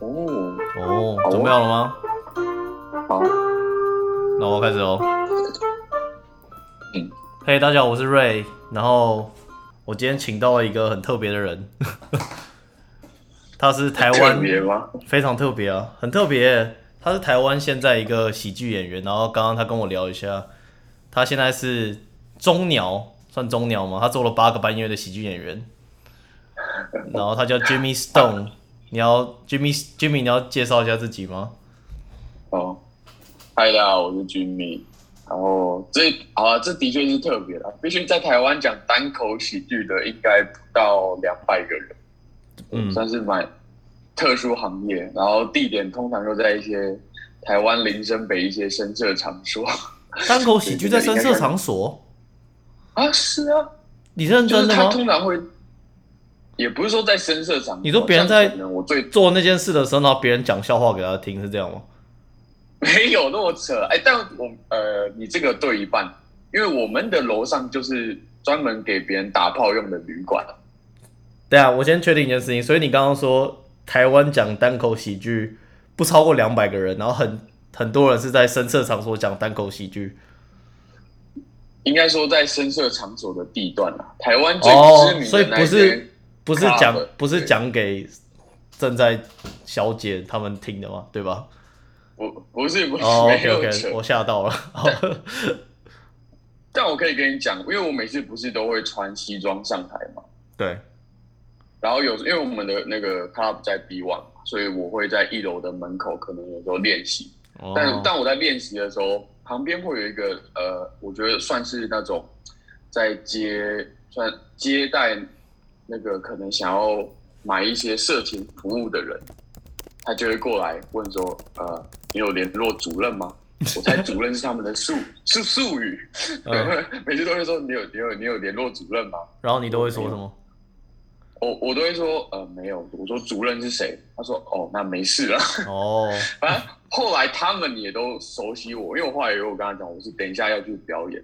哦，哦，好准备好了吗？好，那我要开始喽。嗯，嘿，大家好，我是瑞。然后我今天请到了一个很特别的人，他是台特湾？非常特别啊，很特别。他是台湾现在一个喜剧演员，然后刚刚他跟我聊一下，他现在是中鸟，算中鸟吗？他做了八个半月的喜剧演员，然后他叫 Jimmy Stone。你要 Jimmy Jimmy，你要介绍一下自己吗？哦，嗨，大家好，我是 Jimmy。然后这好啊，这的确是特别的，必须在台湾讲单口喜剧的，应该不到两百个人，嗯算是蛮特殊行业。然后地点通常都在一些台湾林森北一些深色场所单口喜剧在深色场所，啊，是啊，你认就是他真的吗？通常会，也不是说在深色场，你说别人在我最做那件事的时候，然后别人讲笑话给他听，是这样吗？没有那么扯，哎，但我呃，你这个对一半，因为我们的楼上就是专门给别人打炮用的旅馆，对啊，我先确定一件事情，所以你刚刚说台湾讲单口喜剧不超过两百个人，然后很很多人是在深色场所讲单口喜剧。应该说在深色场所的地段啊，台湾最哦知名所以不是不是讲不是对讲给正在小姐他们听的吗？对吧？不不是不是、哦没，OK 我吓到了。但我可以跟你讲，因为我每次不是都会穿西装上台嘛，对，然后有因为我们的那个 club 在 B one，所以我会在一楼的门口可能有时候练习，但哦，但我在练习的时候，旁边会有一个呃，我觉得算是那种在接算接待那个可能想要买一些色情服务的人，他就会过来问说，呃，你有联络主任吗？我猜主任是他们的术是术语，每次都会说你有你有你有联络主任吗？然后你都会说什么？我我都会说呃没有，我说主任是谁？他说哦那没事了。哦，反正后来他们也都熟悉我，因为我后来也有跟他讲，我是等一下要去表演，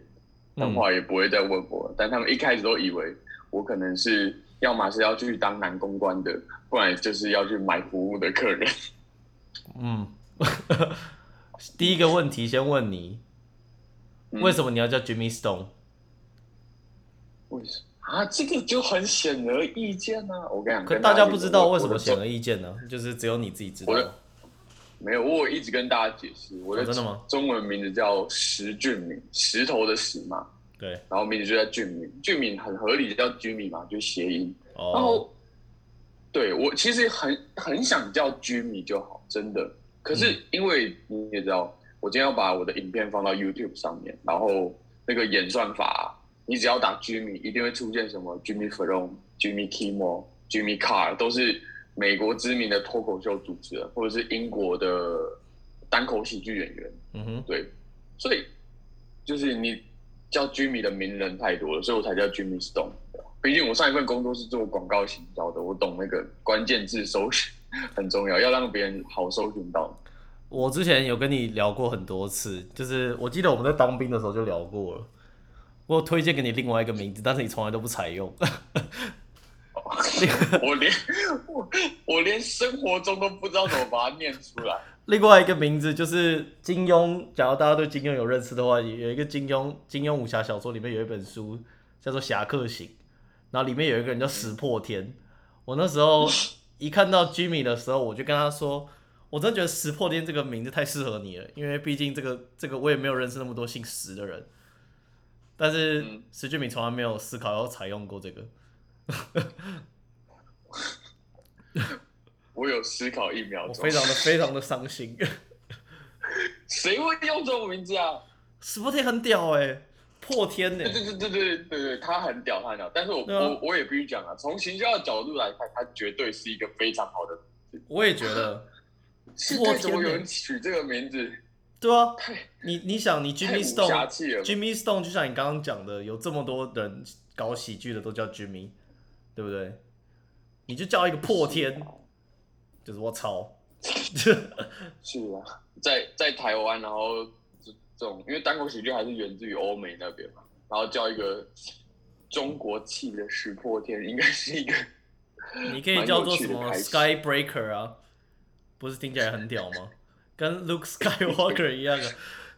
但嗯后来也不会再问我了。但他们一开始都以为我可能是要么是要去当男公关的，不然就是要去买服务的客人。嗯，第一个问题先问你，嗯为什么你要叫 Jimmy Stone？为什么啊？这个就很显而易见啊！我跟你讲，可跟大家不知道我为什么显而易见呢？就是只有你自己知道没有，我一直跟大家解释，我的哦真的吗中文名字叫石俊明，石头的石嘛，对，然后名字就叫俊敏，俊敏很合理，叫 Jimmy 嘛，就是谐音。然哦，后，对我其实很很想叫 Jimmy 就好，真的。可是因为你也知道，我今天要把我的影片放到 YouTube 上面，然后那个演算法啊、你只要打 Jimmy，一定会出现什么 Jimmy Fallon、Jimmy Kimmel、Jimmy Carr，都是美国知名的脱口秀主持人，或者是英国的单口喜剧演员。嗯哼，对，所以就是你叫 Jimmy 的名人太多了，所以我才叫 Jimmy Stone。毕竟我上一份工作是做广告行销的，我懂那个关键字搜寻很重要，要让别人好搜寻到。我之前有跟你聊过很多次，就是我记得我们在当兵的时候就聊过了。我有推荐给你另外一个名字，但是你从来都不采用。我连 我我连生活中都不知道怎么把它念出来。另外一个名字就是金庸，假如大家对金庸有认识的话，有一个金庸金庸武侠小说里面有一本书叫做《侠客行》，然后里面有一个人叫石破天。我那时候 一看到 Jimmy 的时候，我就跟他说，我真的觉得石破天这个名字太适合你了，因为毕竟这个这个我也没有认识那么多姓石的人，但是嗯石俊敏从来没有思考要采用过这个。我有思考一秒钟我非，常的非常的伤心。谁会用这种名字啊？石破天很屌哎、破天呢、对对对对对对对，他很屌，他很屌。但是我、啊我我也必须讲啊，从行销的角度来看，他绝对是一个非常好的。我也觉得，现破天呢在怎么有人取这个名字？对啊，你你想，你 Jimmy Stone 气了吧。Jimmy Stone 就像你刚刚讲的，有这么多人搞喜剧的都叫 Jimmy，对不对？你就叫一个破天，就是我操，是啊，在在台湾，然后这这种，因为单口喜剧还是源自于欧美那边嘛，然后叫一个中国气的石破天，应该是一个 你可以叫做什么蛮有趣的开始 Skybreaker 啊，不是听起来很屌吗？跟 Luke Skywalker 一样的，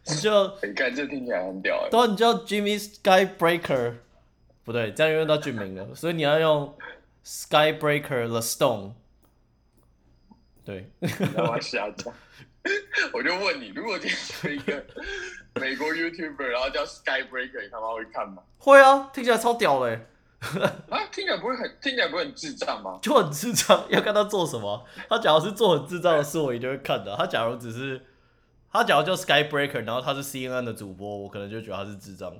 你就你看这听起来很屌哎。对啊，你叫 Jimmy Skybreaker，不对，这样用到俊名了，所以你要用 Skybreaker the Stone。对，让我瞎讲。我就问你，如果今天一个美国 YouTuber，然后叫 Skybreaker，你他妈会看吗？会啊，听起来超屌嘞。啊，听起来不会很，听起来不会很智障吗？就很智障，要看他做什么。他假如是做很智障的事，我一定会看的。他假如只是，他假如叫 Skybreaker，然后他是 CNN 的主播，我可能就觉得他是智障。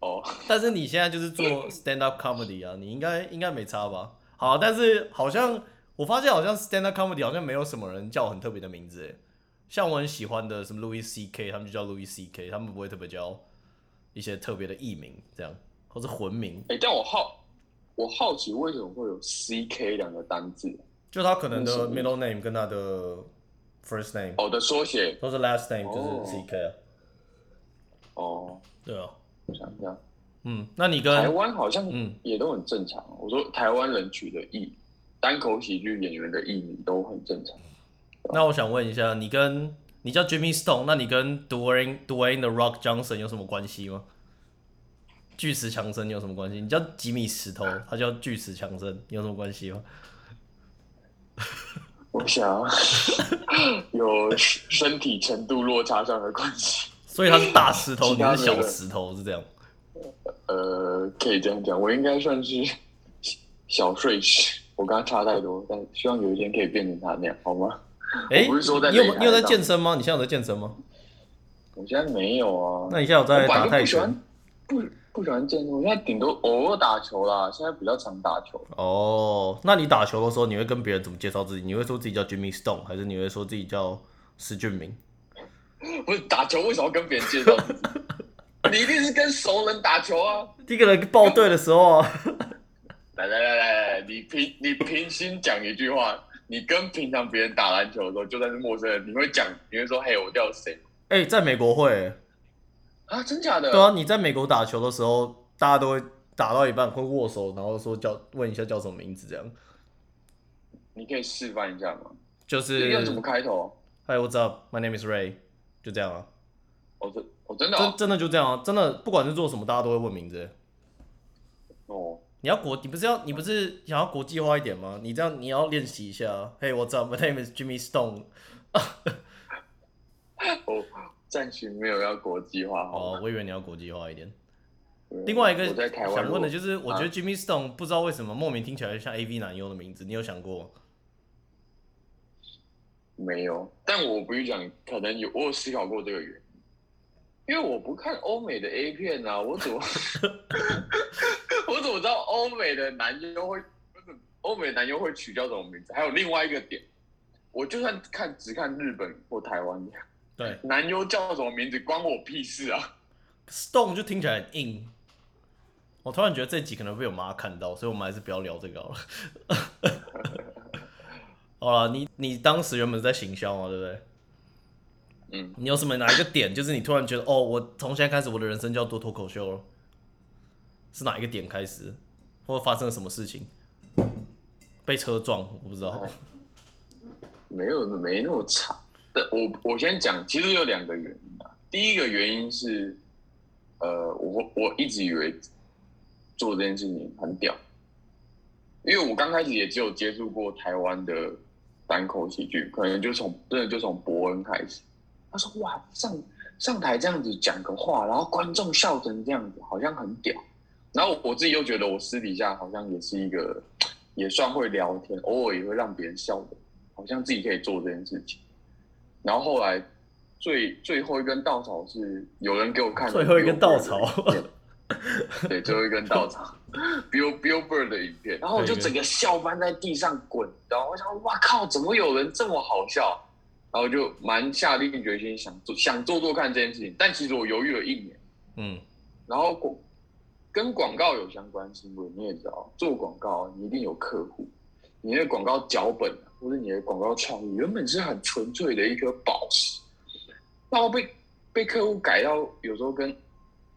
哦，但是你现在就是做 stand up comedy 啊，你应该应该没差吧？好，但是好像我发现好像 stand up comedy 好像没有什么人叫很特别的名字诶，像我很喜欢的什么 Louis C K，他们就叫 Louis C K，他们不会特别叫一些特别的艺名这样。或是魂名，哎，但我好，我好奇为什么会有 C K 两个单字？就他可能的 middle name 跟他的 first name 哦的缩写，都是 last name 就是 C K 啊。哦，对啊，我想一下，嗯，那你跟台湾好像嗯也都很正常。我说台湾人取的艺单口喜剧演员的艺名都很正常。那我想问一下，你跟你叫 Jimmy Stone，那你跟 Dwayne Dwayne the Rock Johnson 有什么关系吗？巨石强森有什么关系？你叫吉米石头，他叫巨石强森，有什么关系吗？我想有身体程度落差上的关系。所以他是大石头，你是小石头，是这样？呃，可以这样讲，我应该算是小碎石，我跟他差太多，但希望有一天可以变成他那样，好吗？哎，不是说在你有你有在健身吗？你现在有在健身吗？我现在没有啊。那你现在有在打泰拳？不。不喜欢健身，我现在顶多偶尔打球啦。现在比较常打球。哦，那你打球的时候，你会跟别人怎么介绍自己？你会说自己叫 Jimmy Stone，还是你会说自己叫石俊明？不是打球为什么要跟别人介绍自己？你一定是跟熟人打球啊！一个人报队的时候啊。来来来来来，你平你平心讲一句话，你跟平常别人打篮球的时候，就算是陌生人，你会讲，你会说，嘿，我叫谁？哎，在美国会。啊，真假的？对啊，你在美国打球的时候，大家都会打到一半会握手，然后说叫问一下叫什么名字这样。你可以示范一下吗？就是要怎么开头？Hi，what's up？My name is Ray。就这样啊。我，真我真的真真的就这样啊，真的不管是做什么，大家都会问名字。哦。你要国，你不是要你不是想要国际化一点吗？你这样你要练习一下。Hey，what's up？My name is Jimmy Stone。我。暂时没有要国际化哦，我以为你要国际化一点。另外一个想问的就是，我觉得 Jimmy Stone 不知道为什么莫名听起来像 AV 男优的名字，你有想过？没有，但我不是讲，可能有，我有思考过这个原因，因为我不看欧美的 A 片啊，我怎么 我怎么知道欧美的男优会欧美男优会取叫什么名字？还有另外一个点，我就算看只看日本或台湾的。对，男优叫什么名字关我屁事啊！Stone 就听起来很硬。我突然觉得这集可能被我妈看到，所以我们还是不要聊这个好了。好了，你你当时原本是在行销嘛，对不对？嗯。你有什么哪一个点，就是你突然觉得哦，我从现在开始我的人生就要多脱口秀了？是哪一个点开始，或发生了什么事情？被车撞？我不知道。没有，没那么惨。我我先讲，其实有两个原因啊。第一个原因是，呃，我我一直以为做这件事情很屌，因为我刚开始也只有接触过台湾的单口喜剧，可能就从真的就从伯恩开始。他说：“哇，上上台这样子讲个话，然后观众笑成这样子，好像很屌。”然后我自己又觉得我私底下好像也是一个也算会聊天，偶尔也会让别人笑的，好像自己可以做这件事情。然后后来，最最后一根稻草是有人给我看最后一根稻草，对，最后一根稻草，Bill Billboard 的影片，然后我就整个笑翻在地上滚，然后我想，哇靠，怎么有人这么好笑？然后就蛮下定决心想做，想做做看这件事情。但其实我犹豫了一年，嗯，然后广跟广告有相关，因为你也知道，做广告你一定有客户，你的广告脚本。或者你的广告创意原本是很纯粹的一颗宝石，然后被被客户改到有时候跟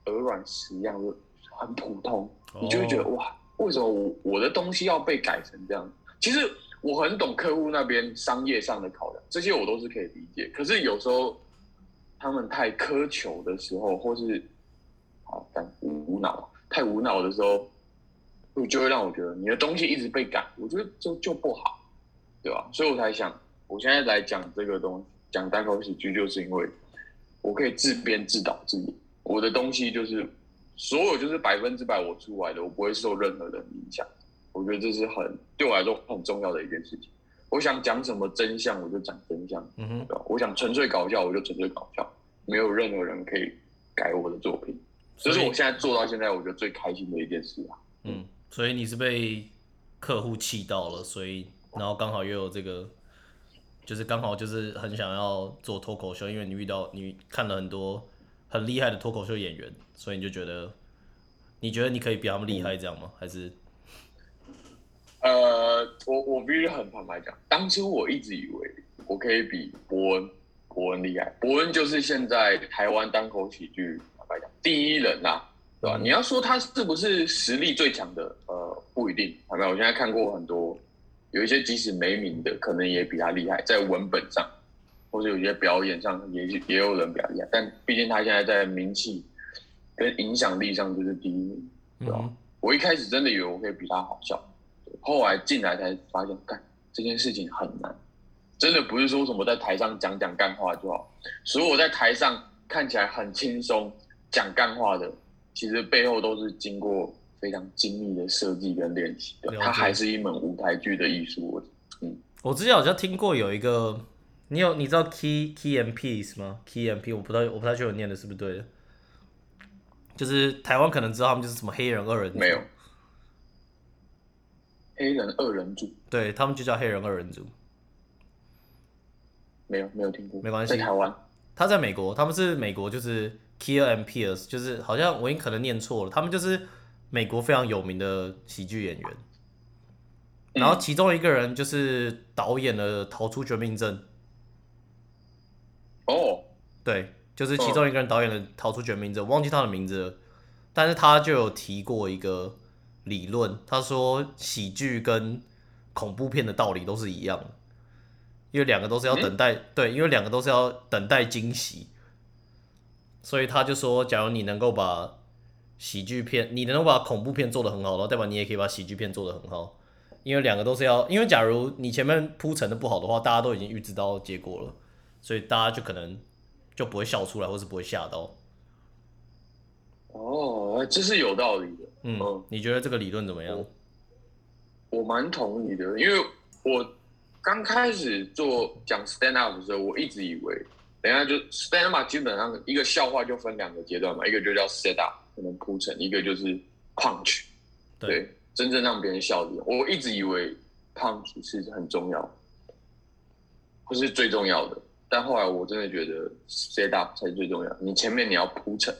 鹅卵石一样，就很普通，你就会觉得哇，为什么我我的东西要被改成这样？其实我很懂客户那边商业上的考量，这些我都是可以理解。可是有时候他们太苛求的时候，或是好但无脑，太无脑的时候，就会让我觉得你的东西一直被改，我觉得就就不好，对吧？所以我才想，我现在来讲这个东西，讲单口喜剧，就是因为我可以自编自导自演，我的东西就是所有就是百分之百我出来的，我不会受任何的影响。我觉得这是很对我来说很重要的一件事情。我想讲什么真相，我就讲真相。嗯哼，对吧？我想纯粹搞笑，我就纯粹搞笑，没有任何人可以改我的作品。这是我现在做到现在，我觉得最开心的一件事啊。嗯，所以你是被客户气到了，所以然后刚好又有这个，就是刚好就是很想要做脱口秀，因为你遇到你看了很多很厉害的脱口秀演员，所以你就觉得你觉得你可以比他们厉害这样吗？还是？呃，我我必须很坦白讲，当初我一直以为我可以比伯恩伯恩厉害，伯恩就是现在台湾单口喜剧第一人呐、对吧？嗯你要说他是不是实力最强的，呃，不一定。坦白讲，我现在看过很多，有一些即使没名的，可能也比他厉害，在文本上，或者有些表演上也也有人比他厉害，但毕竟他现在在名气跟影响力上就是第一名。对吧嗯我一开始真的以为我可以比他好笑，后来进来才发现，干这件事情很难，真的不是说什么在台上讲讲干话就好，所以我在台上看起来很轻松讲干话的，其实背后都是经过非常精密的设计跟练习的它还是一门舞台剧的艺术。嗯我之前好像听过有一个，你有你知道 key key and piece 吗？key and Peace 我不知道我不太确定我念的是不是对的，就是台湾可能知道他们就是什么黑人二人组没有，黑人二人组对他们就叫黑人二人组。没有没有听过，没关系在台湾他在美国，他们是美国就是 Keir and Pierce，就是好像我已经可能念错了，他们就是美国非常有名的喜剧演员。然后其中一个人就是导演了《逃出绝命镇》，哦，对，就是其中一个人导演了《逃出绝命镇》，我忘记他的名字了，但是他就有提过一个理论，他说喜剧跟恐怖片的道理都是一样的，因为两个都是要等待，对，因为两个都是要等待惊喜，所以他就说，假如你能够把喜剧片，你能够把恐怖片做得很好的话，代表你也可以把喜剧片做得很好，因为两个都是要，因为假如你前面铺陈的不好的话，大家都已经预知到结果了，所以大家就可能就不会笑出来，或是不会吓到。哦，这是有道理的。嗯嗯，你觉得这个理论怎么样？我蛮同意的，因为我刚开始做讲 stand up 的时候，我一直以为，等一下就 stand up 基本上一个笑话就分两个阶段嘛，一个就叫 set up，可能铺陈，一个就是 punch，对对，真正让别人笑的。我一直以为 punch 是很重要，或是最重要的，但后来我真的觉得 set up 才是最重要。你前面你要铺陈，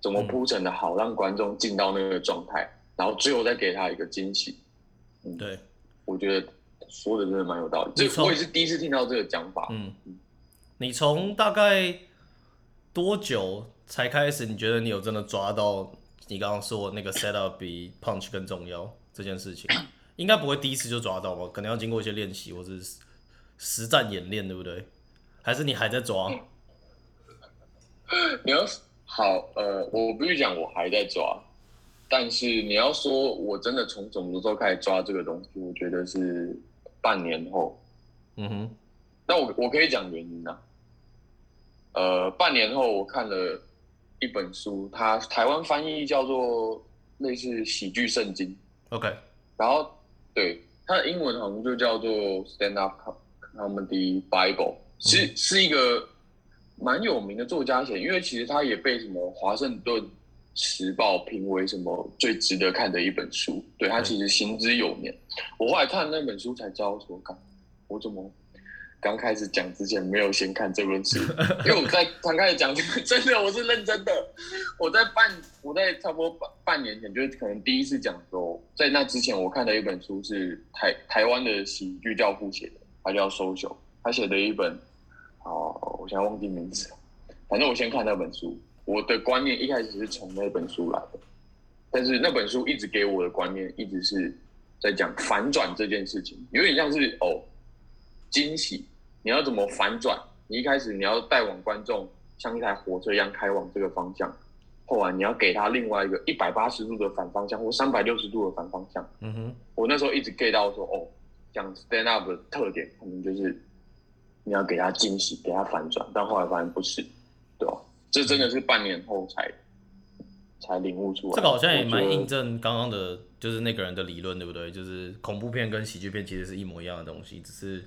怎么铺陈的好，让观众进到那个状态，然后最后再给他一个惊喜。嗯对，我觉得说的真的蛮有道理。这我也是第一次听到这个讲法。嗯，你从大概多久才开始？你觉得你有真的抓到你刚刚说的那个 set up 比 punch 更重要这件事情？应该不会第一次就抓到吧？可能要经过一些练习或是实实战演练，对不对？还是你还在抓？你要好，呃，我必须讲，我还在抓，但是你要说我真的从什么时候开始抓这个东西，我觉得是半年后。嗯哼，那我我可以讲原因啊。呃，半年后我看了一本书，它台湾翻译叫做类似喜剧圣经，，OK，然后对它的英文好像就叫做 Stand Up Comedy Bible，是、是一个蛮有名的作家写，因为其实他也被什么华盛顿时报评为什么最值得看的一本书，对他其实行之有年。我后来看那本书才知道说，看我怎么。刚开始讲之前没有先看这本书，因为我在 刚开始讲这个，真的我是认真的。我在半我在差不多半半年前，就是可能第一次讲的时候，在那之前我看的一本书是台台湾的喜剧教父写的，他叫收手，他写的一本，哦，我现在忘记名字了，反正我先看那本书，我的观念一开始是从那本书来的，但是那本书一直给我的观念一直是在讲反转这件事情，有点像是哦惊喜，你要怎么反转？你一开始你要带往观众像一台火车一样开往这个方向，后来你要给他另外一个一百八十度的反方向或三百六十度的反方向。嗯哼，我那时候一直 get 到说，哦，讲 stand up 的特点可能就是你要给他惊喜，给他反转，但后来发现不是，对吧？这真的是半年后才才领悟出来。这个好像也蛮印证刚刚的，就是那个人的理论，对不对？就是恐怖片跟喜剧片其实是一模一样的东西，只是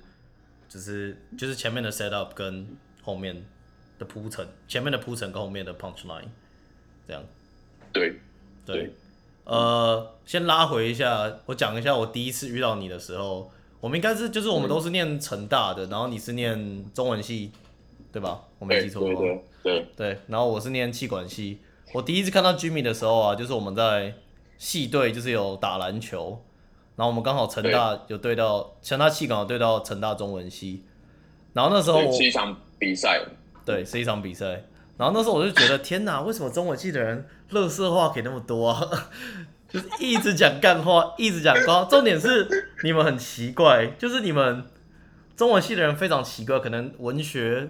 只是就是前面的 set up 跟后面的铺陈，前面的铺陈跟后面的 punch line 这样。对对对，呃，先拉回一下，我讲一下我第一次遇到你的时候，我们应该是就是我们都是念成大的，然后你是念中文系，对吧？我没记错的话。对对对，对，然后我是念气管系。我第一次看到 Jimmy 的时候啊，就是我们在系队，就是有打篮球，然后我们刚好成大有对到成大气港有对到成大中文系，然后那时候我是一场比赛，对是一场比赛，然后那时候我就觉得天哪，为什么中文系的人乐色话给那么多啊？就是一直讲干话，一直讲干话。重点是你们很奇怪，就是你们中文系的人非常奇怪，可能文学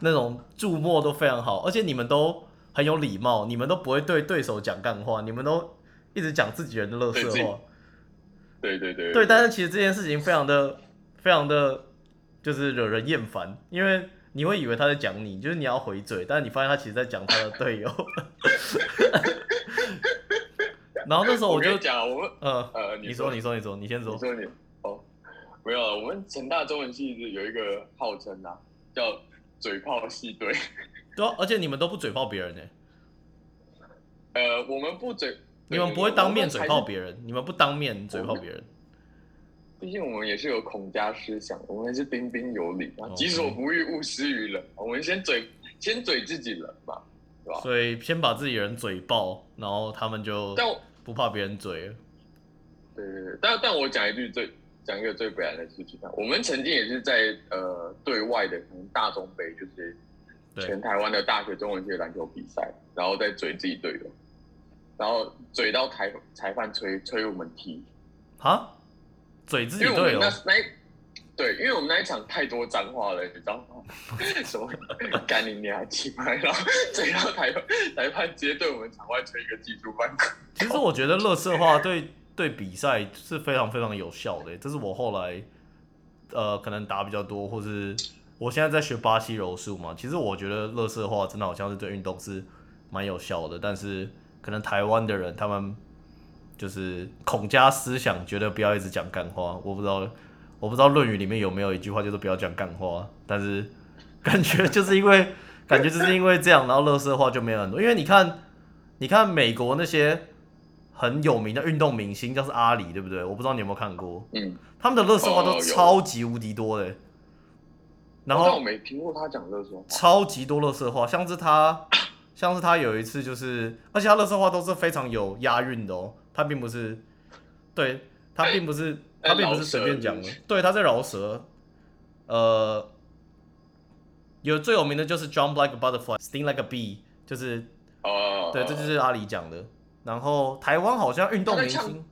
那种注墨都非常好，而且你们都很有礼貌，你们都不会对对手讲干话，你们都一直讲自己人的乐色话。对对对对，但是其实这件事情非常的、非常的，就是惹人厌烦，因为你会以为他在讲你，就是你要回嘴，但是你发现他其实在讲他的队友。然后那时候我我就讲，我们呃，呃，你说，你说，你说，你先说你。说你哦，没有，我们成大中文系是有一个号称啊，叫嘴炮系队。对啊，而且你们都不嘴炮别人呢，呃，我们不嘴，你们不会当面嘴炮别。人，你们不当面嘴炮别人。毕竟我们也是有孔家思想，我们是彬彬有礼啊，己所不欲，勿施于人。我们先嘴，先嘴自己人嘛，对吧？所以先把自己人嘴爆，然后他们就但不怕别人嘴了。对对对，但但我讲一句最讲一个最悲哀的事情啊，我们曾经也是在呃对外的可能大中杯，就是全台湾的大学中文系的篮球比赛，然后再嘴自己队友，然后嘴到裁裁判吹吹我们踢，哈，嘴自己因为我们队友那那对，因为我们那一场太多脏话了，你知道吗？什么干你娘鸡巴，然后嘴到裁判裁判直接对我们场外吹一个技术犯规。其实我觉得乐色话对对比赛是非常非常有效的，这是我后来呃可能打比较多，或是我现在在学巴西柔术嘛。其实我觉得乐色话真的好像是对运动是蛮有效的，但是可能台湾的人他们就是孔家思想，觉得不要一直讲干话。我不知道我不知道《论语》里面有没有一句话就是不要讲干话，但是感觉 就是因为感觉就是因为这样，然后乐色话就没有很多，因为你看你看美国那些。很有名的运动明星，叫是阿里，对不对？我不知道你有没有看过，嗯，他们的乐色话都超级无敌多的，然后我没听过他讲乐色话。超级多乐色话，像是他，像是他有一次就是，而且他乐色话都是非常有押韵的哦，他并不是，对他并不是，在他并不是随便讲的对，他在饶舌，呃，有最有名的就是 jump like a butterfly, sting like a bee，就是哦，对，这就是阿里讲的。然后台湾好像运动明星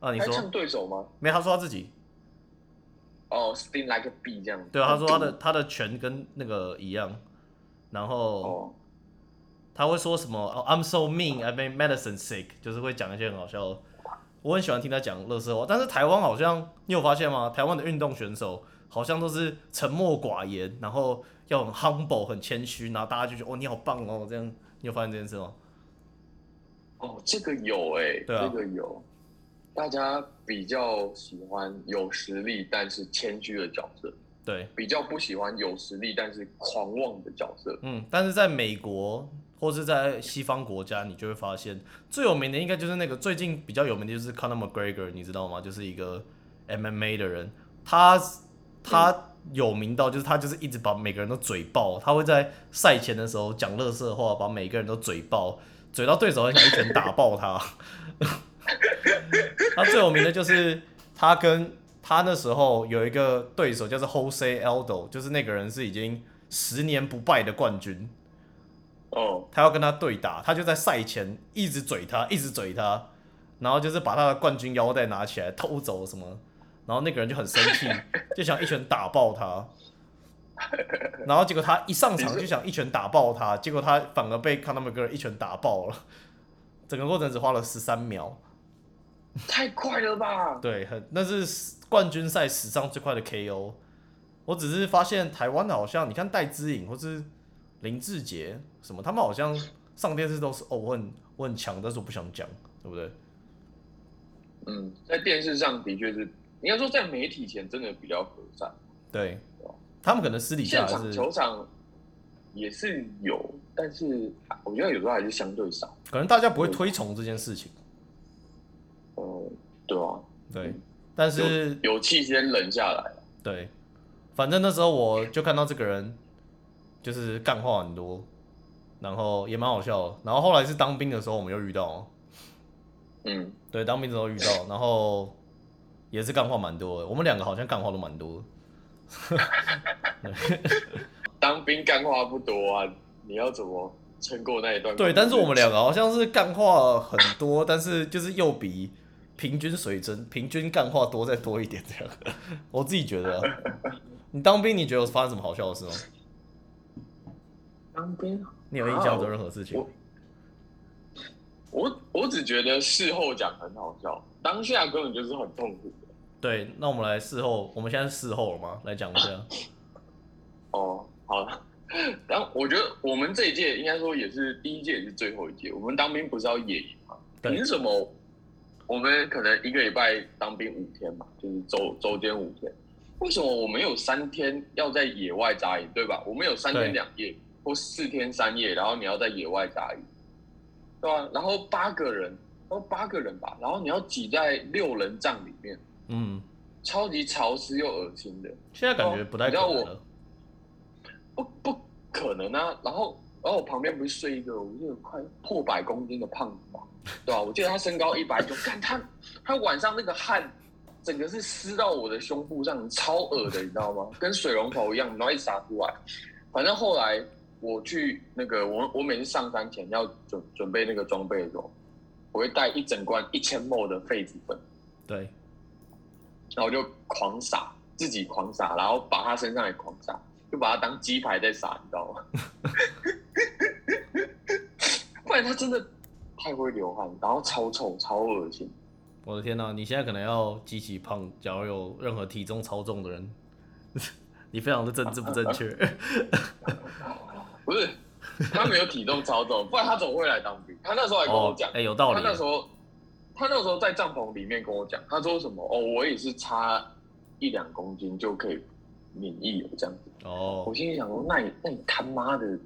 啊，你说对手吗？没？他说他自己，哦，sting like a bee 这样。对啊，他说他的 他的拳跟那个一样，然后哦，他会说什么、哦、？I'm so mean, I made medicine sick，就是会讲一些很好笑的。我很喜欢听他讲乐色话，但是台湾好像你有发现吗？台湾的运动选手好像都是沉默寡言，然后要很 humble 很谦虚，然后大家就觉得哦你好棒哦这样。你有发现这件事吗？哦，这个有哎，对啊这个有。大家比较喜欢有实力但是谦虚的角色，对，比较不喜欢有实力但是狂妄的角色。嗯，但是在美国或是在西方国家，你就会发现最有名的应该就是那个最近比较有名的就是 Conor McGregor，你知道吗？就是一个 MMA 的人，他他有名到就是他就是一直把每个人都嘴爆，他会在赛前的时候讲乐色话，把每个人都嘴爆，嘴到对手很想一拳打爆他。他最有名的就是他跟他那时候有一个对手叫做 Jose Aldo，就是那个人是已经十年不败的冠军，哦，他要跟他对打，他就在赛前一直嘴他，一直嘴他，然后就是把他的冠军腰带拿起来偷走什么，然后那个人就很生气，就想一拳打爆他。然后结果他一上场就想一拳打爆他，结果他反而被康纳麦格尔一拳打爆了。整个过程只花了十三秒，太快了吧？对，很那是冠军赛史上最快的 KO。我只是发现台湾好像，你看戴资颖或是林志杰什么，他们好像上电视都是哦，我很我很强，但是我不想讲，对不对？嗯，在电视上的确是，应该说在媒体前真的比较和善。对，他们可能私底下现场是球场也是有，但是我觉得有时候还是相对少。可能大家不会推崇这件事情，哦、对啊，对，但是有有气先冷下来。对，反正那时候我就看到这个人，就是干话很多，然后也蛮好笑的。然后后来是当兵的时候，我们又遇到，嗯，对，当兵的时候遇到，然后也是干话蛮多的。我们两个好像干话都蛮多的。当兵干话不多啊，你要怎么撑过那一段？对，但是我们两个好像是干话很多，但是就是又比平均水准、平均干话多再多一点这样。我自己觉得、啊，你当兵你觉得有发生什么好笑的事吗？当兵，你有印象中任何事情？我我我只觉得事后讲很好笑，当下根本就是很痛苦的。对，那我们来事后，我们现在是事后了吗？来讲一下。哦，好了。然后我觉得我们这一届应该说也是第一届，也是最后一届。我们当兵不是要野营吗？凭什么我们可能一个礼拜当兵五天嘛，就是周周间五天？为什么我们有三天要在野外扎营，对吧？我们有三天两夜或四天三夜，然后你要在野外打鱼，对吧？然后八个人，然后八个人吧，然后你要挤在六人帐里面，嗯，超级潮湿又恶心的。现在感觉不太可能。不不可能啊！然后然后我旁边不是睡一个我记得快破百公斤的胖子嘛，对吧、我记得他身高一百九，看他他晚上那个汗，整个是湿到我的胸部上，超恶的，你知道吗？跟水龙头一样，然后一直洒出来。反正后来我去那个我我每次上山前要准准备那个装备的时候，我会带一整罐一千 ml 的痱子粉，对，然后我就狂撒，自己狂撒，然后把他身上也狂撒，就把他当鸡排在撒，你知道吗？不然他真的太会流汗，然后超臭、超恶心。我的天呐、你现在可能要激起胖，假如有任何体重超重的人，你非常的政治不正确。不是，他没有体重超重，不然他怎么会来当兵？他那时候还跟我哦，讲，哎、有道理。他那时候他那时候在帐篷里面跟我讲，他说什么？哦，我也是差一两公斤就可以免疫了这样子。哦我，心里想说，那你那你他妈的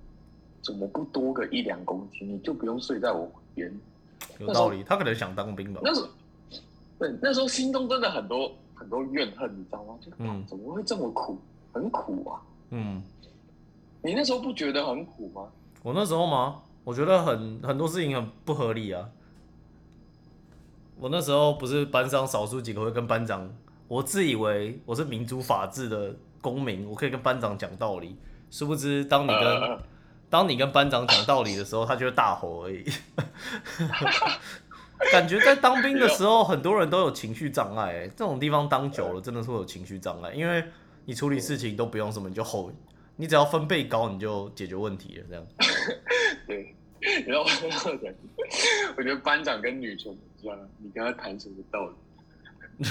怎么不多个一两公斤？你就不用睡在我旁边。有道理。他可能想当兵吧？那时候，对，那时候心中真的很多很多怨恨，你知道吗？就嗯怎么会这么苦，很苦啊！嗯，你那时候不觉得很苦吗？我那时候吗？我觉得很很多事情很不合理啊。我那时候不是班上少数几个会跟班长，我自以为我是民主法治的公民，我可以跟班长讲道理。殊不知，当你跟、呃当你跟班长讲道理的时候，他就会大吼而已。感觉在当兵的时候，很多人都有情绪障碍、欸，这种地方当久了，真的是会有情绪障碍，因为你处理事情都不用什么，你就吼，你只要分贝高，你就解决问题了，这样。对，你知道我那时候讲，我觉得班长跟女权一样，你跟他谈什么道理？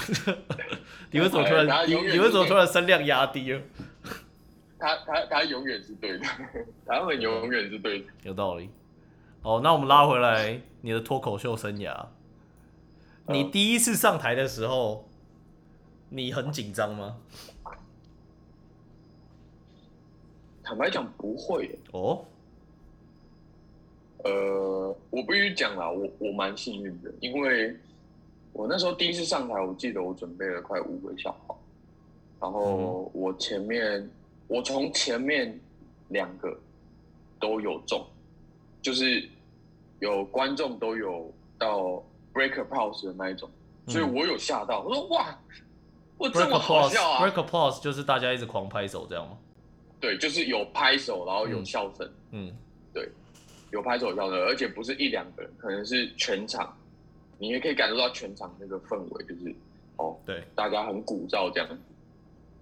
你为什么突然你你为什么突然声量压低了？他他他永远是对的，他们永远是对的。有道理。哦，那我们拉回来你的脱口秀生涯，你嗯第一次上台的时候，你很紧张吗？坦白讲，不会耶。哦，呃，我必须讲啦，我我蛮幸运的，因为我那时候第一次上台，我记得我准备了快五个笑话，然后我前面我从前面两个都有中，就是有观众都有到 breaker pause 的那一种，所以嗯我有吓到，我说哇，我这么好笑啊！applause，break applause 就是大家一直狂拍手这样吗？对，就是有拍手，然后有嗯笑声。嗯，对有拍手笑声，而且不是一两个人，可能是全场你也可以感受到全场那个氛围，就是哦，对，大家很鼓噪这样子，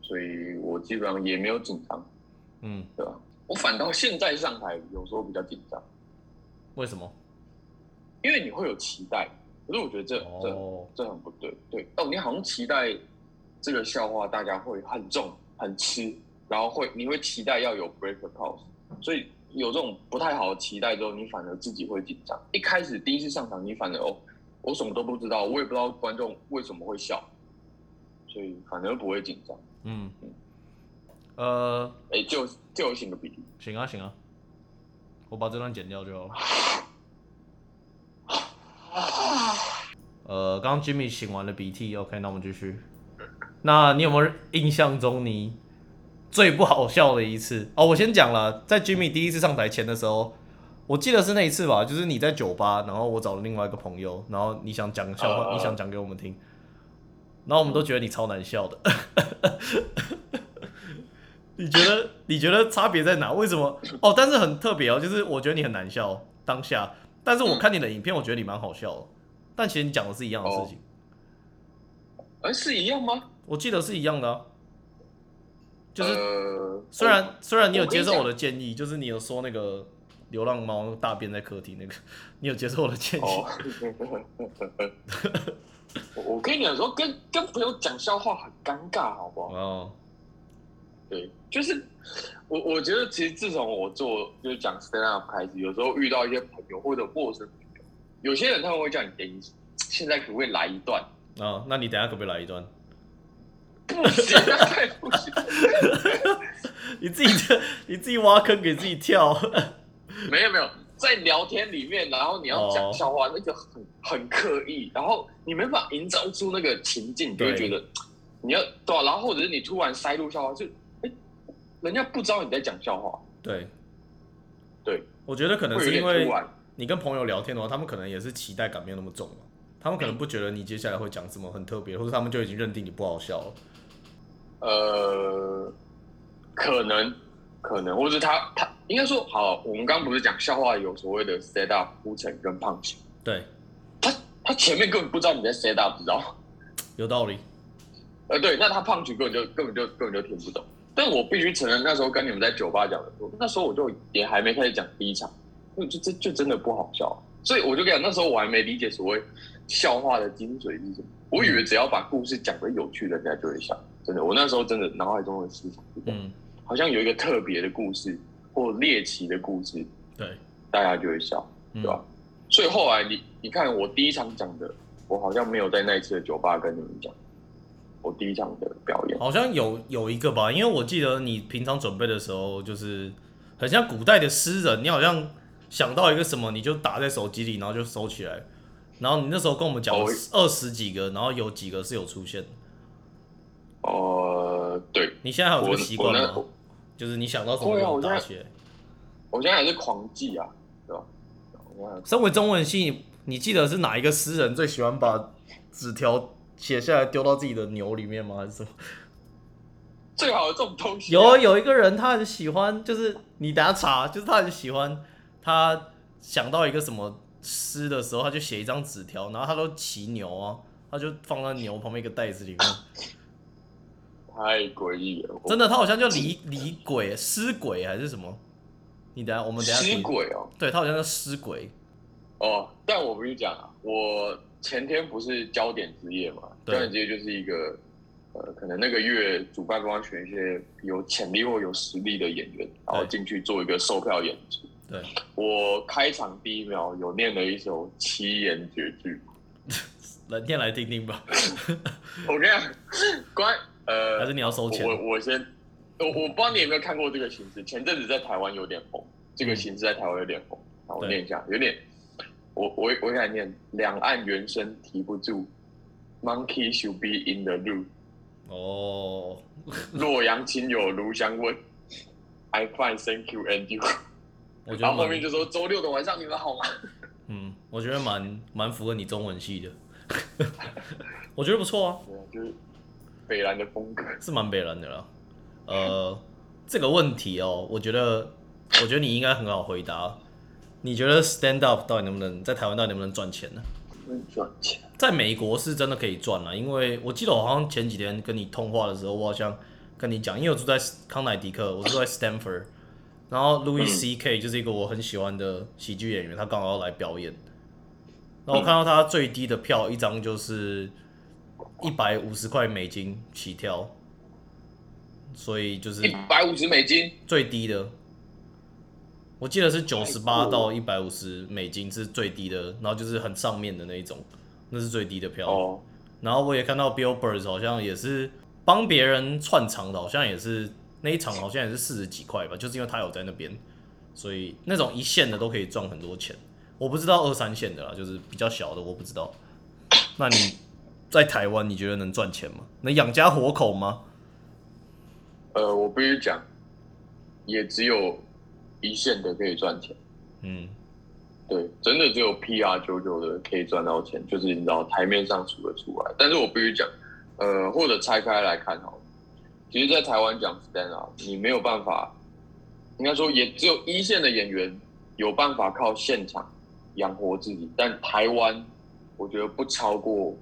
所以我基本上也没有紧张，嗯，对吧？我反倒现在上台有时候比较紧张，为什么？因为你会有期待，可是我觉得这这哦，这很不对，对哦，你好像期待这个笑话大家会很重很吃，然后会你会期待要有 break the pause，所以有这种不太好的期待之后，你反而自己会紧张。一开始第一次上场，你反而哦，我什么都不知道，我也不知道观众为什么会笑，所以反而不会紧张。嗯，呃，哎，就就有醒个鼻涕，行啊行啊，我把这段剪掉就好了。呃，刚刚 Jimmy 擤完了鼻涕，OK，那我们继续。那你有没有印象中你最不好笑的一次？哦，我先讲了，在 Jimmy 第一次上台前的时候，我记得是那一次吧，就是你在酒吧，然后我找了另外一个朋友，然后你想讲笑话，呃你想讲给我们听，然后我们都觉得你超难笑的。你觉得你觉得差别在哪？为什么？哦，但是很特别哦，就是我觉得你很难笑当下，但是我看你的影片，我觉得你蛮好笑的。但其实你讲的是一样的事情，哎，是一样吗？我记得是一样的、啊。就是呃，虽然、虽然你有接受我的建议，就是你有说那个流浪猫大便在客厅那个，你有接受我的建议。哦，我我跟你讲说，跟跟朋友讲笑话很尴尬，好不好？哦，对，就是我我觉得其实自从我做就是讲 stand up 开始，有时候遇到一些朋友或者陌生朋友，有些人他们会叫你，哎，你现在可不可以来一段？啊，那你等下可不可以来一段？不行，太不行，你自己这你自己挖坑给自己跳。没有没有，在聊天里面，然后你要讲哦笑话，那个很很刻意，然后你没办法营造出那个情境，你就觉得你要对、啊，然后或者是你突然塞入笑话，就哎，人家不知道你在讲笑话，对，对，我觉得可能是因为。你跟朋友聊天的话，他们可能也是期待感没有那么重嘛，他们可能不觉得你接下来会讲什么很特别，或者他们就已经认定你不好笑了。呃，可能，可能，或者他他应该说好，我们刚刚不是讲笑话有所谓的 set up 铺陈跟 punch，对，他他前面根本不知道你在 set up，知道吗？有道理。呃，对，那他 punch 根本就根本就根本就听不懂。但我必须承认，那时候跟你们在酒吧讲的时候，那时候我就也还没开始讲第一场，就就就真的不好笑，所以我就跟你讲，那时候我还没理解所谓笑话的精髓是什么，我以为只要把故事讲的有趣，人家就会笑。真的，我那时候真的脑海中的思想嗯，好像有一个特别的故事或猎奇的故事，对，大家就会笑，嗯对吧？所以后来你你看我第一场讲的，我好像没有在那一次的酒吧跟你们讲我第一场的表演。好像有有一个吧，因为我记得你平常准备的时候，就是很像古代的诗人，你好像想到一个什么，你就打在手机里，然后就收起来。然后你那时候跟我们讲哦二十几个，然后有几个是有出现的。呃，对，你现在还有这个我习惯吗？就是你想到什么就打起来。我现在还是狂记啊，对吧？身为中文系，你记得是哪一个诗人最喜欢把纸条写下来丢到自己的牛里面吗？还是什么？最好的这种东西啊、有有一个人他很喜欢，就是你等下查，就是他很喜欢，他想到一个什么诗的时候，他就写一张纸条，然后他都骑牛啊，他就放在牛旁边一个袋子里面。太诡异了，真的，他好像叫李李鬼、尸鬼还是什么？你等下，我们等下尸。鬼哦。对他好像叫尸鬼。哦，但我跟你讲啊，我前天不是焦点之夜嘛，焦点之夜就是一个呃，可能那个月主办方选一些有潜力或有实力的演员，然后进去做一个售票演出。对，我开场第一秒有念了一首七言绝句，来念来听听吧。我跟你讲，关呃，还是你要收钱我我我先，我我不知道你有没有看过这个形式，前阵子在台湾有点红，这个形式在台湾有点红。好，我念一下，有点，我我我给你念，两岸猿声啼不住，Monkey should be in the room，哦，洛阳亲友如相问，I fine thank you and you，我觉得然后后面就说周六的晚上你们好吗？嗯，我觉得蛮蛮符合你中文系的。我觉得不错啊。对啊，就是北兰的风格。是蛮北蓝的啦。呃，这个问题哦，我觉得，我觉得你应该很好回答。你觉得 stand up 到底能不能在台湾到底能不能赚钱呢？能赚钱？在美国是真的可以赚了，因为我记得我好像前几天跟你通话的时候，我好像跟你讲，因为我住在康乃狄克，我住在 Stanford，然后 Louis C K 就是一个我很喜欢的喜剧演员，他刚好要来表演，然后我看到他最低的票一张就是一百五十块美金起跳，所以就是一百五十美金，最低的，我记得是九十八到一百五十美金是最低的，然后就是很上面的那一种，那是最低的票。哦，然后我也看到 Bill Burr 好像也是帮别人串场的，好像也是那一场好像也是四十几块吧，就是因为他有在那边，所以那种一线的都可以赚很多钱。我不知道二三线的啦，就是比较小的我不知道。那你在台湾你觉得能赚钱吗？能养家活口吗？呃，我必须讲，也只有一线的可以赚钱。嗯，对，真的只有 PR 九九的可以赚到钱，就是你知道台面上数得出来。但是我必须讲，呃，或者拆开来看好了，其实，在台湾讲 stand up，你没有办法，应该说也只有一线的演员有办法靠现场养活自己，但台湾我觉得不超过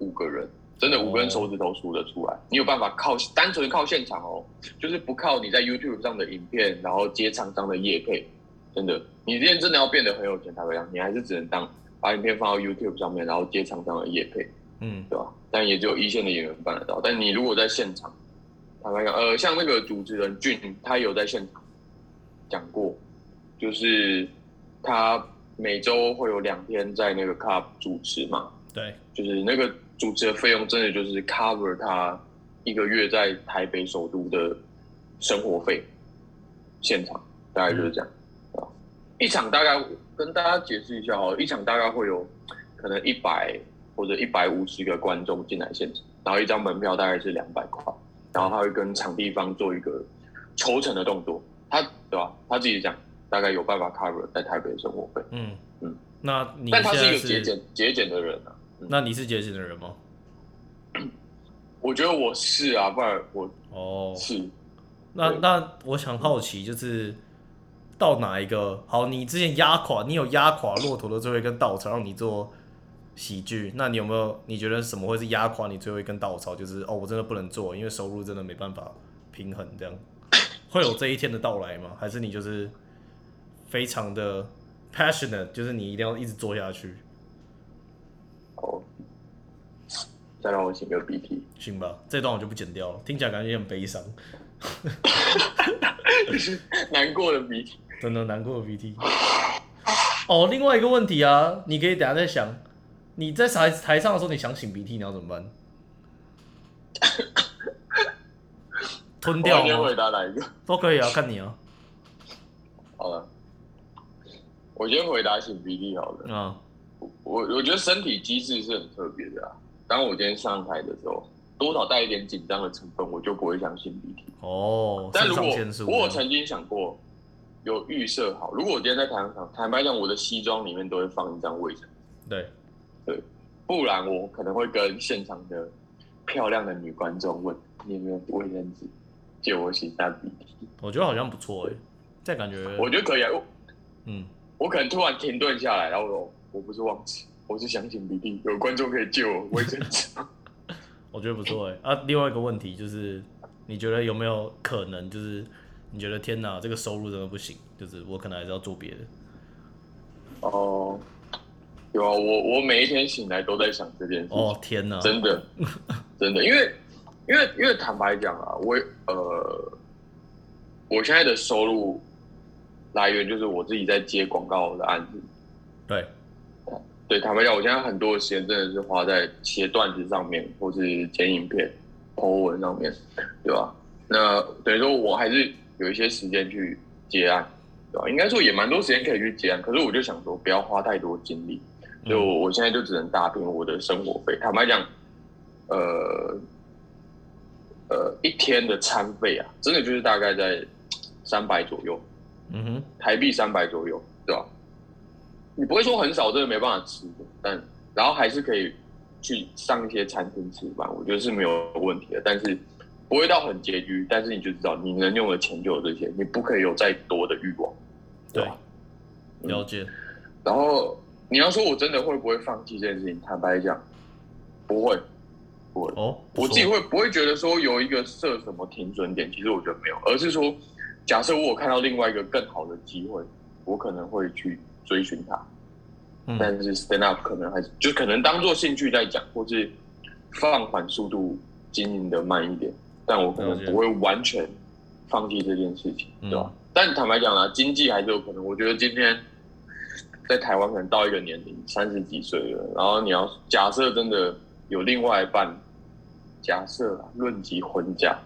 五个人，真的五个人手指头数得出来。你有办法靠单纯靠现场哦，就是不靠你在 YouTube 上的影片，然后接厂商的业配。真的，你今天真的要变得很有钱才会样，你还是只能当把影片放到 YouTube 上面，然后接厂商的业配，嗯，对吧？但也只有一线的演员办得到。但你如果在现场，坦白讲，呃，像那个主持人俊，他有在现场讲过，就是他每周会有两天在那个 Club 主持嘛，对，就是那个主持的费用真的就是 cover 他一个月在台北首都的生活费，现场大概就是这样。啊，一场大概跟大家解释一下哦，一场大概会有可能一百或者一百五十个观众进来现场，然后一张门票大概是两百块，然后他会跟场地方做一个抽成的动作，他对吧？他自己讲大概有办法 cover 在台北的生活费，嗯嗯，那你但他是一个节俭节俭的人啊。那你是节俭的人吗？我觉得我是啊，不然我哦，是那那我想好奇就是到哪一个好？你之前压垮，你有压垮骆驼的最后一根稻草，让你做喜剧，那你有没有？你觉得什么会是压垮你最后一根稻草？就是哦，我真的不能做，因为收入真的没办法平衡，这样会有这一天的到来吗？还是你就是非常的 passionate，就是你一定要一直做下去，哦。再让我擤个鼻涕，行吧？这段我就不剪掉了，听起来感觉有点悲伤，难过的鼻涕。真的难过的鼻涕。哦，另外一个问题啊，你可以等下再想，你在台台上的时候，你想擤鼻涕，你要怎么办？吞掉我先吗？回答哪一个？都可以啊，看你啊。好了，我先回答擤鼻涕好了。啊，我我觉得身体机制是很特别的啊。当我今天上台的时候，多少带一点紧张的成分，我就不会相信鼻涕。哦，但如果。我有曾经想过，有预设好，如果我今天在台上，坦白讲，我的西装里面都会放一张卫生纸，对，不然我可能会跟现场的漂亮的女观众问：你有没有卫生纸，借我擤下鼻涕？我觉得好像不错哎，这感觉，我觉得可以啊。我嗯，我可能突然停顿下来，然后我说我不是忘记，我是想擤鼻涕，有观众可以救我卫生纸吗？我觉得不错哎。啊，另外一个问题就是，你觉得有没有可能，就是你觉得天哪，这个收入真的不行，就是我可能还是要做别的。哦，有啊，我我每一天醒来都在想这件事。哦，天哪，真的，真的，因为因为因为坦白讲啊，我呃，我现在的收入来源就是我自己在接广告的案子。对，对，坦白讲，我现在很多的时间真的是花在写段子上面，或是剪影片、po 文上面，对吧？那等于说我还是有一些时间去接案，对吧？应该说也蛮多时间可以去接案，可是我就想说不要花太多精力，所以我我现在就只能打拼我的生活费。坦白讲，呃呃，一天的餐费啊，真的就是大概在三百左右，嗯哼，台币三百左右，对吧？你不会说很少，真的没办法吃的，但然后还是可以去上一些餐厅吃饭，我觉得是没有问题的，但是不会到很拮据，但是你就知道你能用的钱就有这些，你不可以有再多的欲望，对吧，了解。然后你要说我真的会不会放弃这件事情？坦白讲，不会，不会。哦，我自己会不会觉得说有一个设什么停损点？其实我觉得没有，而是说，假设我有看到另外一个更好的机会，我可能会去追寻它。嗯但是 stand up 可能还是就可能当做兴趣在讲，或是放缓速度经营的慢一点，但我可能不会完全放弃这件事情，嗯对吧？但坦白讲啦，经济还是有可能。我觉得今天在台湾可能到一个年龄，三十几岁了，然后你要假设真的有另外一半，假设啊论及婚嫁，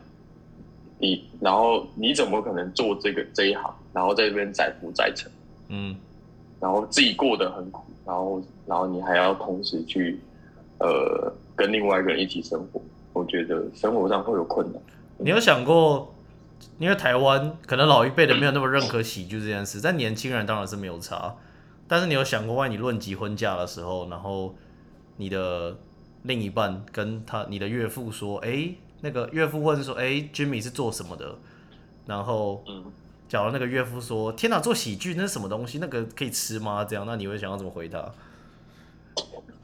你然后你怎么可能做这个这一行，然后在这边载浮载沉？嗯然后自己过得很苦，然后然后你还要同时去呃跟另外一个人一起生活，我觉得生活上会有困难。你有想过，因为台湾可能老一辈的没有那么认可喜剧这件事，但年轻人当然是没有差。但是你有想过，万一你论及婚嫁的时候，然后你的另一半跟他你的岳父说，哎、那个岳父问说，哎、j i m m y 是做什么的？然后嗯，假如那个岳父说，天哪，做喜剧那是什么东西？那个可以吃吗？这样，那你会想要怎么回答？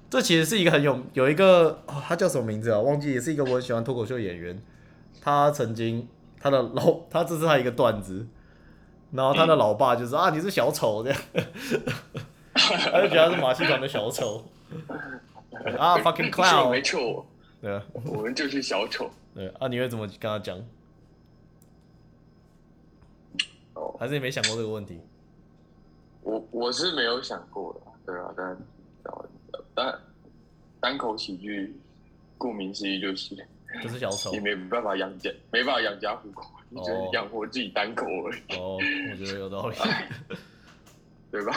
这其实是一个很有有一个、哦、他叫什么名字啊？忘记，也是一个我很喜欢脱口秀演员。他曾经他的老 他这是他一个段子，然后他的老爸就说、啊你是小丑这样，他就觉得他是马戏团的小丑 啊 fucking clown，没错，对啊我们就是小丑。对啊，你会怎么跟他讲？哦，还是你没想过这个问题？我我是没有想过的，对啊，但但单口喜剧，顾名思义就是就是小丑你没办法养家，没办法养家糊口，你只能哦养活自己单口而已，哦，我觉得有道理。对吧？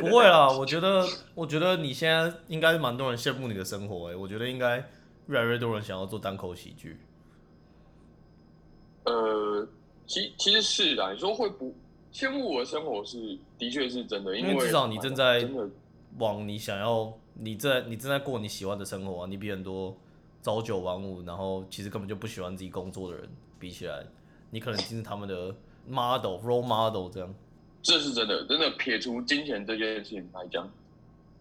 不会啦，我觉得，我觉得你现在应该蛮多人羡慕你的生活诶、我觉得应该越来越多人想要做单口喜剧。呃，其其实是啦，你说会不羡慕我的生活是的确是真的，因为至少你正在往你想要，你在你正在过你喜欢的生活啊，你比很多朝九晚五，然后其实根本就不喜欢自己工作的人比起来，你可能就是他们的 model role model 这样。这是真的，真的撇除金钱这件事情来讲，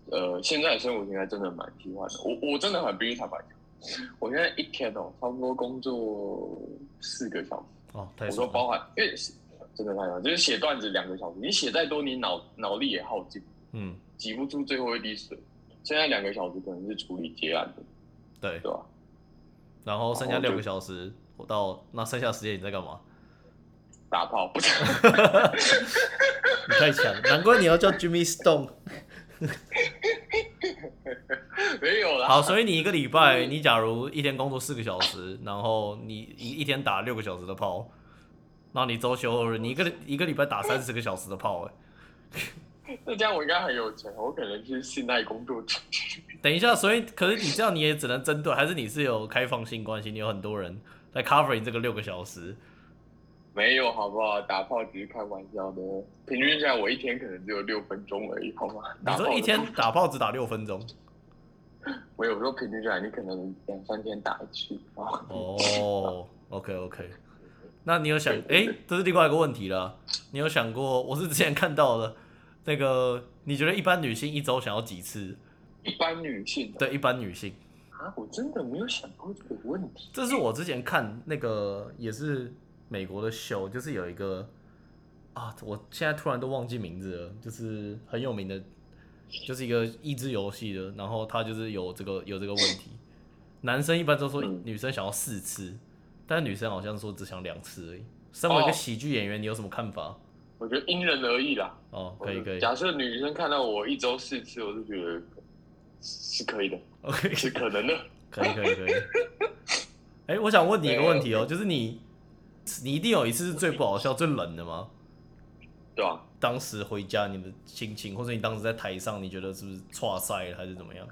呃，现在的生活应该真的蛮喜欢的。我我真的很必须坦白讲，我现在一天哦，差不多工作四个小时，哦，太我说。包含，因为真的太爽，就是写段子两个小时，你写再多，你脑脑力也耗尽，嗯，挤不出最后一滴水。现在两个小时可能是处理结案的，对。对吧？然后剩下六个小时，我到那剩下时间你在干嘛？打炮不是？你太强，难怪你要叫 Jimmy Stone。没有啦。好，所以你一个礼拜，你假如一天工作四个小时，然后你一一天打六个小时的炮，然后你周休二日，你一个一个礼拜打三十个小时的炮，哎，那这样我应该很有钱，我可能是信赖工作者。等一下，所以可是你这样你也只能针对，还是你是有开放性关系，你有很多人在 cover 你这个六个小时，没有好不好？打炮只是开玩笑的，平均下来我一天可能只有六分钟而已，好吗？你说一天打炮只打六分钟，我有时候平均下来，你可能两三天打一次啊。哦，OK OK，那你有想，哎、这是另外一个问题了，你有想过，我是之前看到的，那个你觉得一般女性一周想要几次？一般女性的对，一般女性。啊，我真的没有想过这个问题。这是我之前看那个也是美国的秀，就是有一个啊，我现在突然都忘记名字了，就是很有名的，就是一个益智游戏的，然后他就是有这个有这个问题，男生一般都说嗯女生想要四次，但女生好像说只想两次而已。身为一个哦喜剧演员，你有什么看法？我觉得因人而异啦。哦，可以可以假设女生看到我一周四次，我就觉得是可以的，，OK，是可能的。可以可以可以。哎、我想问你一个问题哦，就是你你一定有一次是最不好笑、最冷的吗？对啊？当时回家你的心情，或者你当时在台上，你觉得是不是错赛了还是怎么样？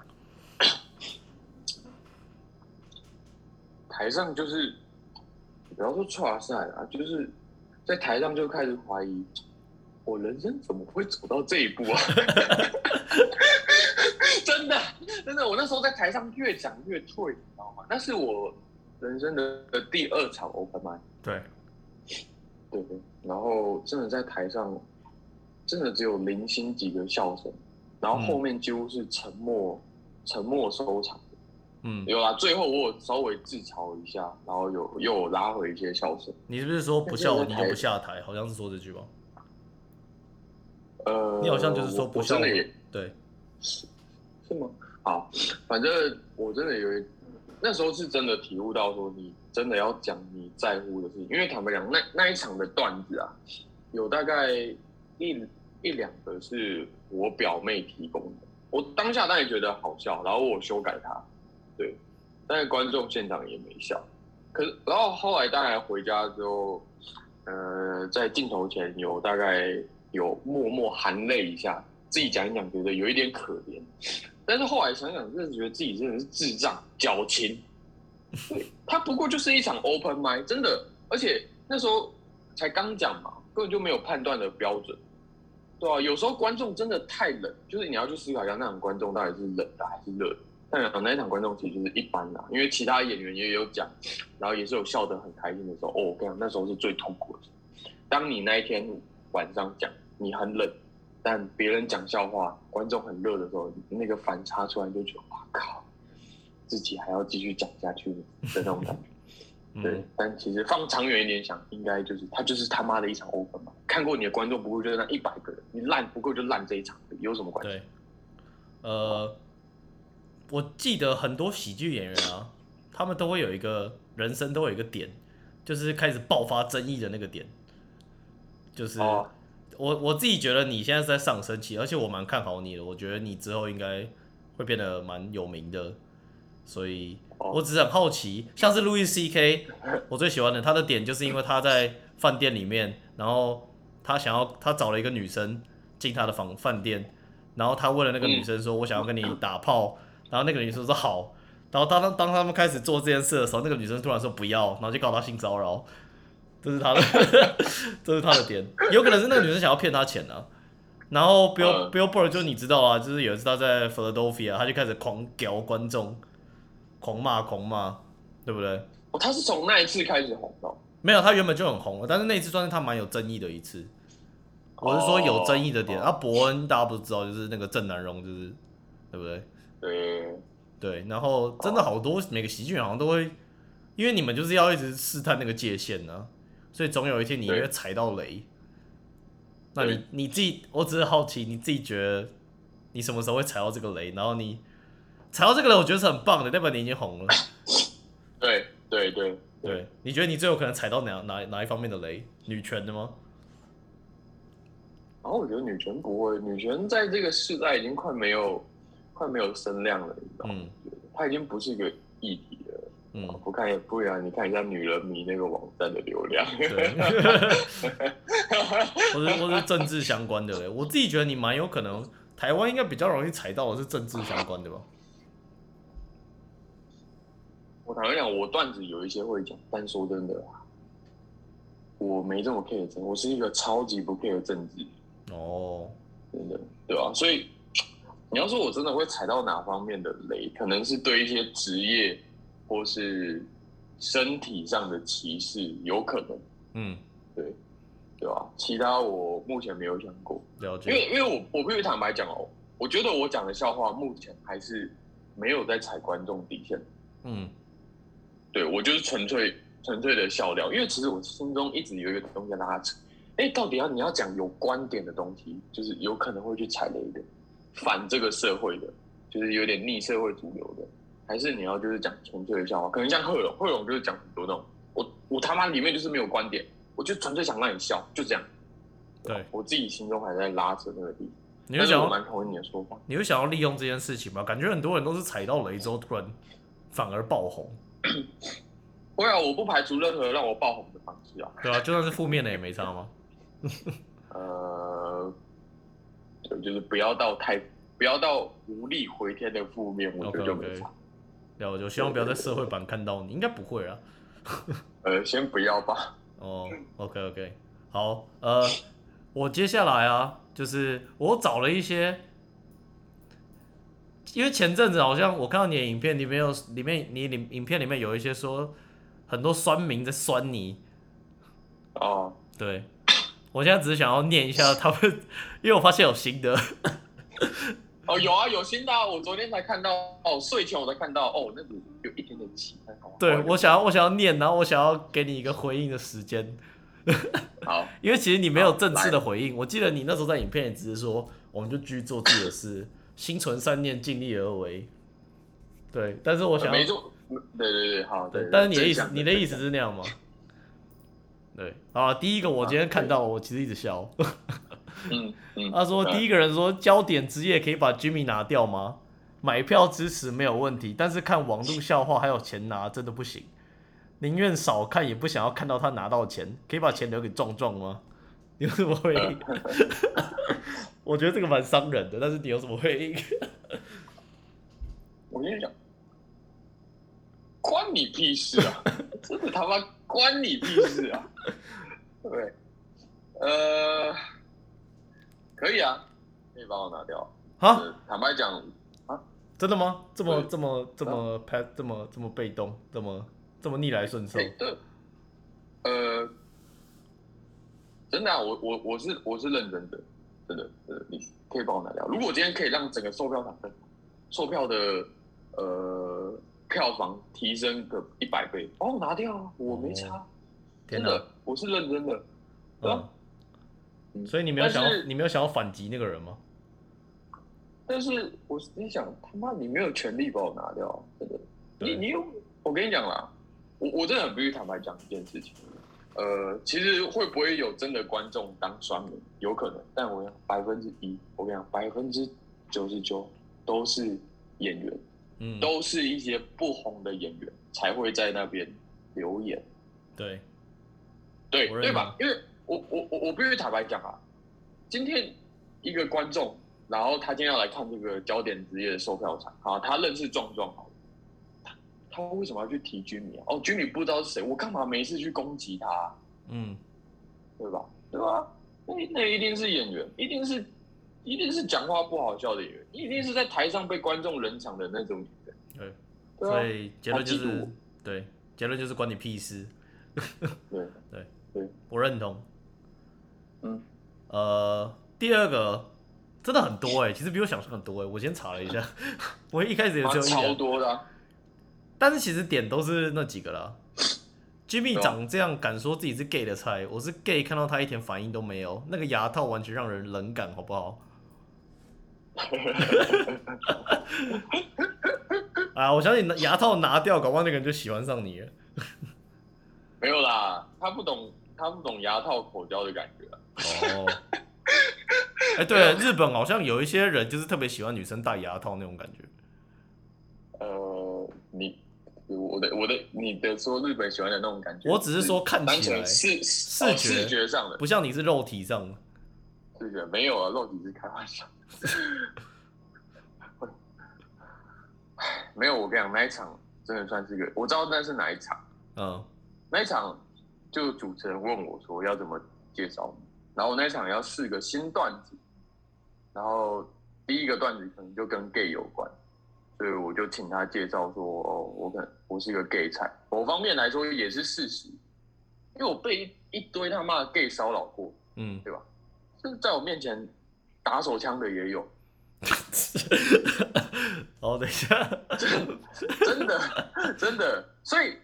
台上就是，不要说跨赛啊，就是在台上就开始怀疑，我人生怎么会走到这一步啊？真的，真的，我那时候在台上越讲越退，你知道吗？那是我人生的的第二场 open mic，对，对对，然后真的在台上，真的只有零星几个笑声，然后后面几乎是沉默、沉默收场。嗯，有啊，最后我有稍微自嘲一下，然后有又有拉回一些笑声。你是不是说不笑我你就不下台？好像是说这句吧？呃，你好像就是说不笑我对，是吗？好，反正我真的有一那时候是真的体悟到说，你真的要讲你在乎的事情，因为坦白讲，那那一场的段子啊，有大概一一两个是我表妹提供的，我当下当然觉得好笑，然后我修改它，对，但是观众现场也没笑，可是然后后来当然回家之后，呃，在镜头前有大概有默默含泪一下，自己讲一讲，觉得有一点可怜。但是后来想想，真的觉得自己真的是智障、矫情。对，他不过就是一场 open m i 真的，而且那时候才刚讲嘛，根本就没有判断的标准，对啊，有时候观众真的太冷，就是你要去思考一下，那场观众到底是冷的还是热的。但那一场观众其实就是一般啦，因为其他演员也有讲，然后也是有笑得很开心的时候。哦，我跟你讲，那时候是最痛苦的。当你那一天晚上讲你很冷，但别人讲笑话，观众很热的时候，那个反差出来就觉得哇靠，自己还要继续讲下去的那种感觉。对嗯，，但其实放长远一点想，应该就是他就是他妈的一场 open 嘛。看过你的观众不过就是那一百个人，你烂不过就烂这一场，有什么关系？对，呃，我记得很多喜剧演员啊，他们都会有一个人生都会有一个点，就是开始爆发争议的那个点，就是。哦，我我自己觉得你现在是在上升期，而且我蛮看好你的。我觉得你之后应该会变得蛮有名的，所以哦我只是很好奇，像是路易 C K，我最喜欢的他的点就是因为他在饭店里面，然后他想要他找了一个女生进他的房饭店，然后他问了那个女生说：“我想要跟你打炮。”然后那个女生说好。然后当当当他们开始做这件事的时候，那个女生突然说不要，然后就告他性骚扰。这是他的，这是他的点，有可能是那个女生想要骗他钱啊。然后 Bill、嗯 Bill Burr 就你知道啊，就是有一次他在 Philadelphia，他就开始狂屌观众，狂骂狂骂，对不对？哦他是从那一次开始红的哦。没有，他原本就很红了，但是那一次算是他蛮有争议的一次。我是说有争议的点、哦啊，伯恩大家不知道，就是那个郑南荣，就是对不对？对，对，然后真的好多每个喜剧人好像都会，因为你们就是要一直试探那个界限呢、所以总有一天你对会踩到雷。那你你自己，我只是好奇，你自己觉得你什么时候会踩到这个雷？然后你踩到这个雷，我觉得是很棒的，代表你已经红了。对，对，对，对，你觉得你最有可能踩到哪哪哪一方面的雷？女权的吗？然后我觉得女权不会，女权在这个时代已经快没有，快没有声量了，你知道吗？嗯它已经不是一个议题了。嗯，不看也不然，你看一下女人迷那个网站的流量。对，或是或是政治相关的嘞。我自己觉得你蛮有可能，台湾应该比较容易踩到的是政治相关的吧？我坦白讲，我段子有一些会讲，但说真的啊，我没这么 care 政，我是一个超级不 care 政治，哦，真的，对吧、所以你要说我真的会踩到哪方面的雷，可能是对一些职业或是身体上的歧视，有可能，嗯，对，对吧、其他我目前没有想过，了解因为。因为我我必须坦白讲哦，我觉得我讲的笑话目前还是没有在踩观众底线。嗯对我就是纯粹纯粹的笑料，因为其实我心中一直有一个东西在拉扯，哎，到底要你要讲有观点的东西，就是有可能会去踩雷的，反这个社会的，就是有点逆社会主流的，还是你要就是讲纯粹的笑话，可能像贺龙，贺龙就是讲很多那种，我我他妈里面就是没有观点，我就纯粹想让你笑，就这样。对，我自己心中还在拉扯那个地你会想要我蛮同意你的说法。你会想要利用这件事情吗？感觉很多人都是踩到雷之后突然反而爆红，会啊，我不排除任何让我爆红的方式啊。对啊，就算是负面的也没差吗？呃，对，就是不要到太不要到无力回天的负面，我觉得就没。了解，我希望不要在社会版看到你，应该不会啊。呃，先不要吧。哦，OK OK，好，呃，我接下来啊，就是我找了一些，因为前阵子好像我看到你的影片里面有，里面你影影片里面有一些说很多酸民在酸你，哦，对我现在只是想要念一下 他们，因为我发现有新的，哦，有啊，有新的啊，我昨天才看到，哦，睡前我才看到，哦，那个有一点点期待。好对我想要，我想要念，然后我想要给你一个回应的时间，好，因为其实你没有正式的回应。我记得你那时候在影片里只是说，我们就继续做自己的事，心存善念，尽力而为。对，但是我想要没做，对对对，好，对，但是你的意思你的意思是那样吗？对，啊，第一个我今天看到，我其实一直笑。嗯嗯，他说第一个人说焦点之夜可以把 Jimmy 拿掉吗？买票支持没有问题，但是看网络笑话还有钱拿真的不行，宁愿少看也不想要看到他拿到钱，可以把钱留给壮壮吗？你有什么回应？我觉得这个蛮伤人的，但是你有什么回应？我跟你讲，关你屁事啊！真的他妈关你屁事啊！对，呃，可以啊，可以帮我拿掉。啊，呃坦白讲啊，真的吗？这么对这么这么 p 这么这么被动，这么这么逆来顺受呃，真的啊，我我我是我是认真的，真的，真的，你可以帮我拿掉。如果我今天可以让整个售票场的售票的呃票房提升个一百倍，帮我拿掉啊，我没差，哦天！真的，我是认真的。嗯，嗯所以你没有想要你没有想要反击那个人吗？但是我心想，他妈你没有权利把我拿掉啊，真的。对你你有，我跟你讲啦，我我真的很必须坦白讲一件事情。呃，其实会不会有真的观众当双人，有可能，但我讲百分之一，我跟你讲，百分之九十九都是演员，嗯，都是一些不红的演员才会在那边留言，对，对对吧？因为我我我我必须坦白讲啊，今天一个观众，然后他今天要来看这个焦点职业的售票场，好，他认识壮壮好了，他他为什么要去提军米啊？哦，军米不知道是谁，我干嘛没事去攻击他啊、嗯，对吧？对吧？那那一定是演员，一定是一定是讲话不好笑的演员，一定是在台上被观众冷场的那种演员。对，对啊。所以结论就是对，结论就是关你屁事，对，对。对，我认同。嗯，呃，第二个真的很多哎、其实比我想象很多哎、我先查了一下，我一开始也只有一超两，多的啊、但是其实点都是那几个啦。Jimmy 长这样敢说自己是 gay 的菜，我是 gay，看到他一点反应都没有，那个牙套完全让人冷感，好不好？啊，我相信牙套拿掉，搞不好那个人就喜欢上你了。没有啦，他不懂，他不懂牙套口交的感觉啊。哦，哎、对，日本好像有一些人就是特别喜欢女生戴牙套那种感觉。呃，你我的我的你的说日本喜欢的那种感觉，我只是说看起来视视觉哦视觉上的不像你是肉体上的。视觉没有啊，肉体是开玩笑。没有，我跟你讲，那一场真的算是个，我知道那是哪一场。嗯。那一场就主持人问我说要怎么介绍，然后那一场要试个新段子，然后第一个段子可能就跟 gay 有关，所以我就请他介绍说哦，我可能我是一个 gay 菜，某方面来说也是事实，因为我被一一堆他妈的 gay 骚扰过，嗯，对吧？就是在我面前打手枪的也有，哦，等一下，真的真的，所以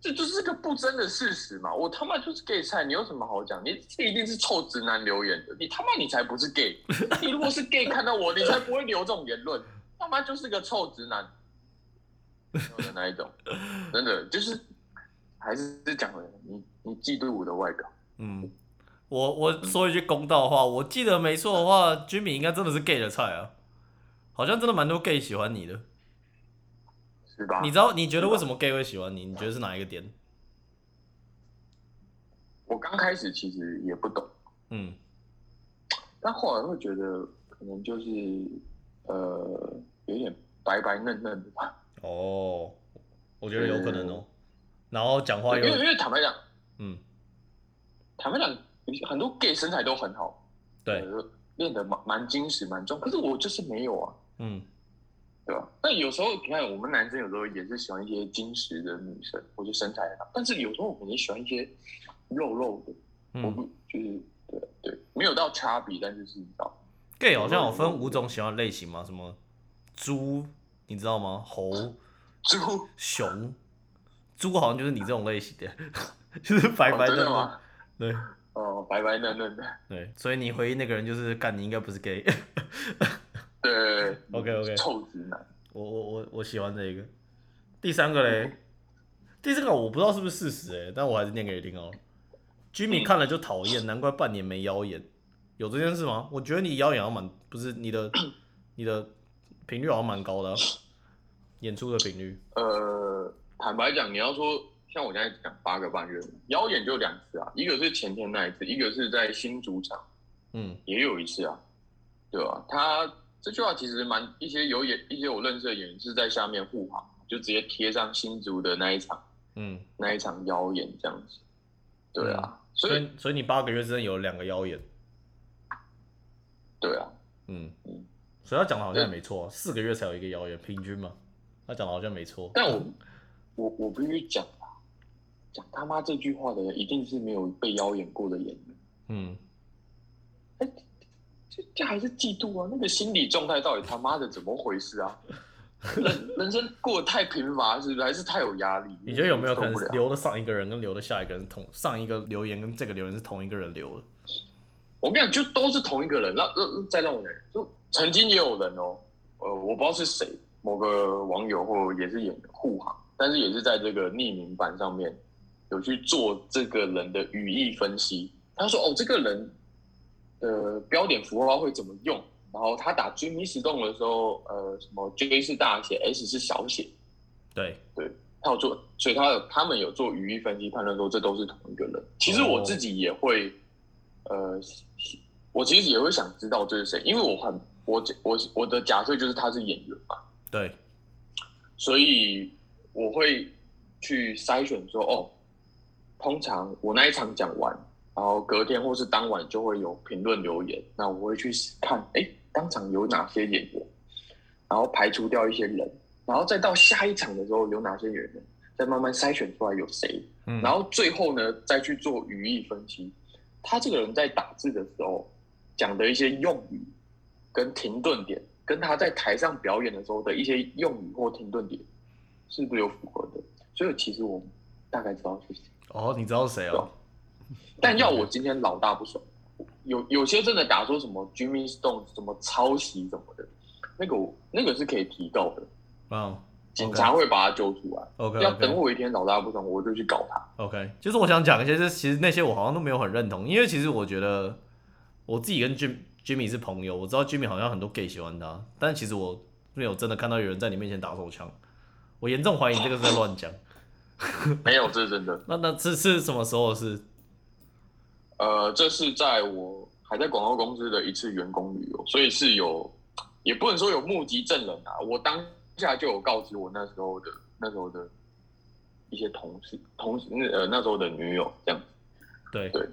这就是个不争的事实嘛。我他妈就是 gay 菜，你有什么好讲？你这一定是臭直男留言的，你他妈你才不是 gay。你如果是 gay，看到我，你才不会留这种言论。他妈就是个臭直男，的那一种，真的就是还是讲了你你嫉妒我的外表。嗯，我我说一句公道话，我记得没错的话，Jimmy 应该真的是 gay 的菜啊，好像真的蛮多 gay 喜欢你的。是吧？你知道你觉得为什么 gay 会喜欢你？你觉得是哪一个点？我刚开始其实也不懂，嗯但后来会觉得可能就是呃有点白白嫩嫩的吧。哦，我觉得有可能哦。然后讲话又因为因为坦白讲，嗯，坦白讲，很多 gay 身材都很好，对，呃，练得蛮蛮精实蛮重，可是我就是没有啊，嗯对吧？那有时候你看，我们男生有时候也是喜欢一些精实的女生，或者身材很好，但是有时候我们也喜欢一些肉肉的，我嗯，不就是对对，没有到差别，但就是你知道，gay 好像有分五种喜欢类型吗，什么猪，你知道吗？猴、猪熊，猪好像就是你这种类型的，就是白白的哦真的吗？对哦，白白嫩嫩的，对，所以你回忆那个人就是干，你应该不是 gay。对 OK，OK 臭直男。我我我我喜欢这个。第三个嘞，第三个我不知道是不是事实哎，但我还是念给你听哦。Jimmy 看了就讨厌，难怪半年没妖演，有这件事吗？我觉得你妖演好像蛮不是你的 你的频率好像蛮高的啊、演出的频率。呃，坦白讲，你要说像我现在讲八个半月，妖演就两次啊，一个是前天那一次，一个是在新主场嗯。也有一次啊，对吧、他这句话其实蛮一些有演一些我认识的演员是在下面护航，就直接贴上新竹的那一场嗯，那一场妖演这样子，对啊，所以所以所以你八个月之内有两个妖演，对啊，嗯嗯，所以他讲的好像也没错啊，四个月才有一个妖演，平均嘛，他讲的好像没错。但我 我我必须讲啊，讲他妈这句话的人一定是没有被妖言过的演员。嗯，这这还是嫉妒啊？那个心理状态到底他妈的怎么回事啊？人人生过得太贫乏，是不是？还是太有压力？你觉得有没有可能留的上一个人跟留的下一个人同上一个留言跟这个留言是同一个人留的？我跟你讲，就都是同一个人。让让再让我讲，就曾经也有人哦，呃，我不知道是谁，某个网友或也是演员护航，但是也是在这个匿名版上面有去做这个人的语义分析。他说：“哦，这个人的标点符号会怎么用？然后他打 Jimmy Stone 的时候，呃，什么 J 是大写，S 是小写。”对，他有做，所以他有他们有做语义分析判断说这都是同一个人。其实我自己也会，呃，我其实也会想知道这是谁，因为我很我我我的假设就是他是演员嘛，对，所以我会去筛选说，哦，通常我那一场讲完，然后隔天或是当晚就会有评论留言，那我会去看，哎，当场有哪些演员，然后排除掉一些人，然后再到下一场的时候有哪些演员，再慢慢筛选出来有谁，嗯，然后最后呢再去做语义分析。他这个人在打字的时候讲的一些用语跟停顿点，跟他在台上表演的时候的一些用语或停顿点，是不是有符合的？所以其实我大概知道是谁。哦，你知道是谁哦？但要我今天老大不爽，有有些真的打说什么 Jimmy Stone 什么抄袭什么的，那个我那个是可以提告的，嗯警察会把他揪出来。，OK 要等我一天老大不爽，我就去搞他。OK，就是我想讲一些，就是其实那些我好像都没有很认同，因为其实我觉得我自己跟 Jim Jimmy 是朋友，我知道 Jimmy 好像很多 gay 喜欢他，但其实我没有真的看到有人在你面前打手枪，我严重怀疑你这个是在乱讲。没有，这是真的。那那这是什么时候的事？呃，这是在我还在广告公司的一次员工旅游，所以是有，也不能说有目击证人啊。我当下就有告知我那时候的那时候的一些同事、同事呃那时候的女友这样子，对对，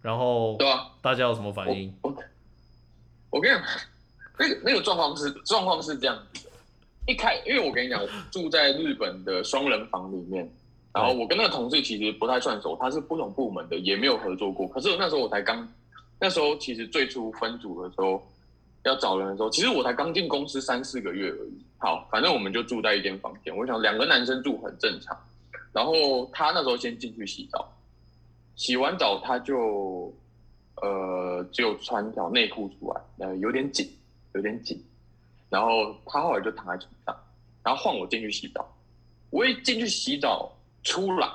然后对啊，大家有什么反应？我我跟你讲，那个那个状况是状况是这样子的，一开，因为我跟你讲，我住在日本的双人房里面，然后我跟那个同事其实不太算熟，他是不同部门的，也没有合作过。可是那时候我才刚，那时候其实最初分组的时候要找人的时候，其实我才刚进公司三四个月而已。好，反正我们就住在一间房间，我想两个男生住很正常。然后他那时候先进去洗澡，洗完澡他就呃只有穿条内裤出来，呃有点紧，有点紧。然后他后来就躺在床上，然后换我进去洗澡。我一进去洗澡出来，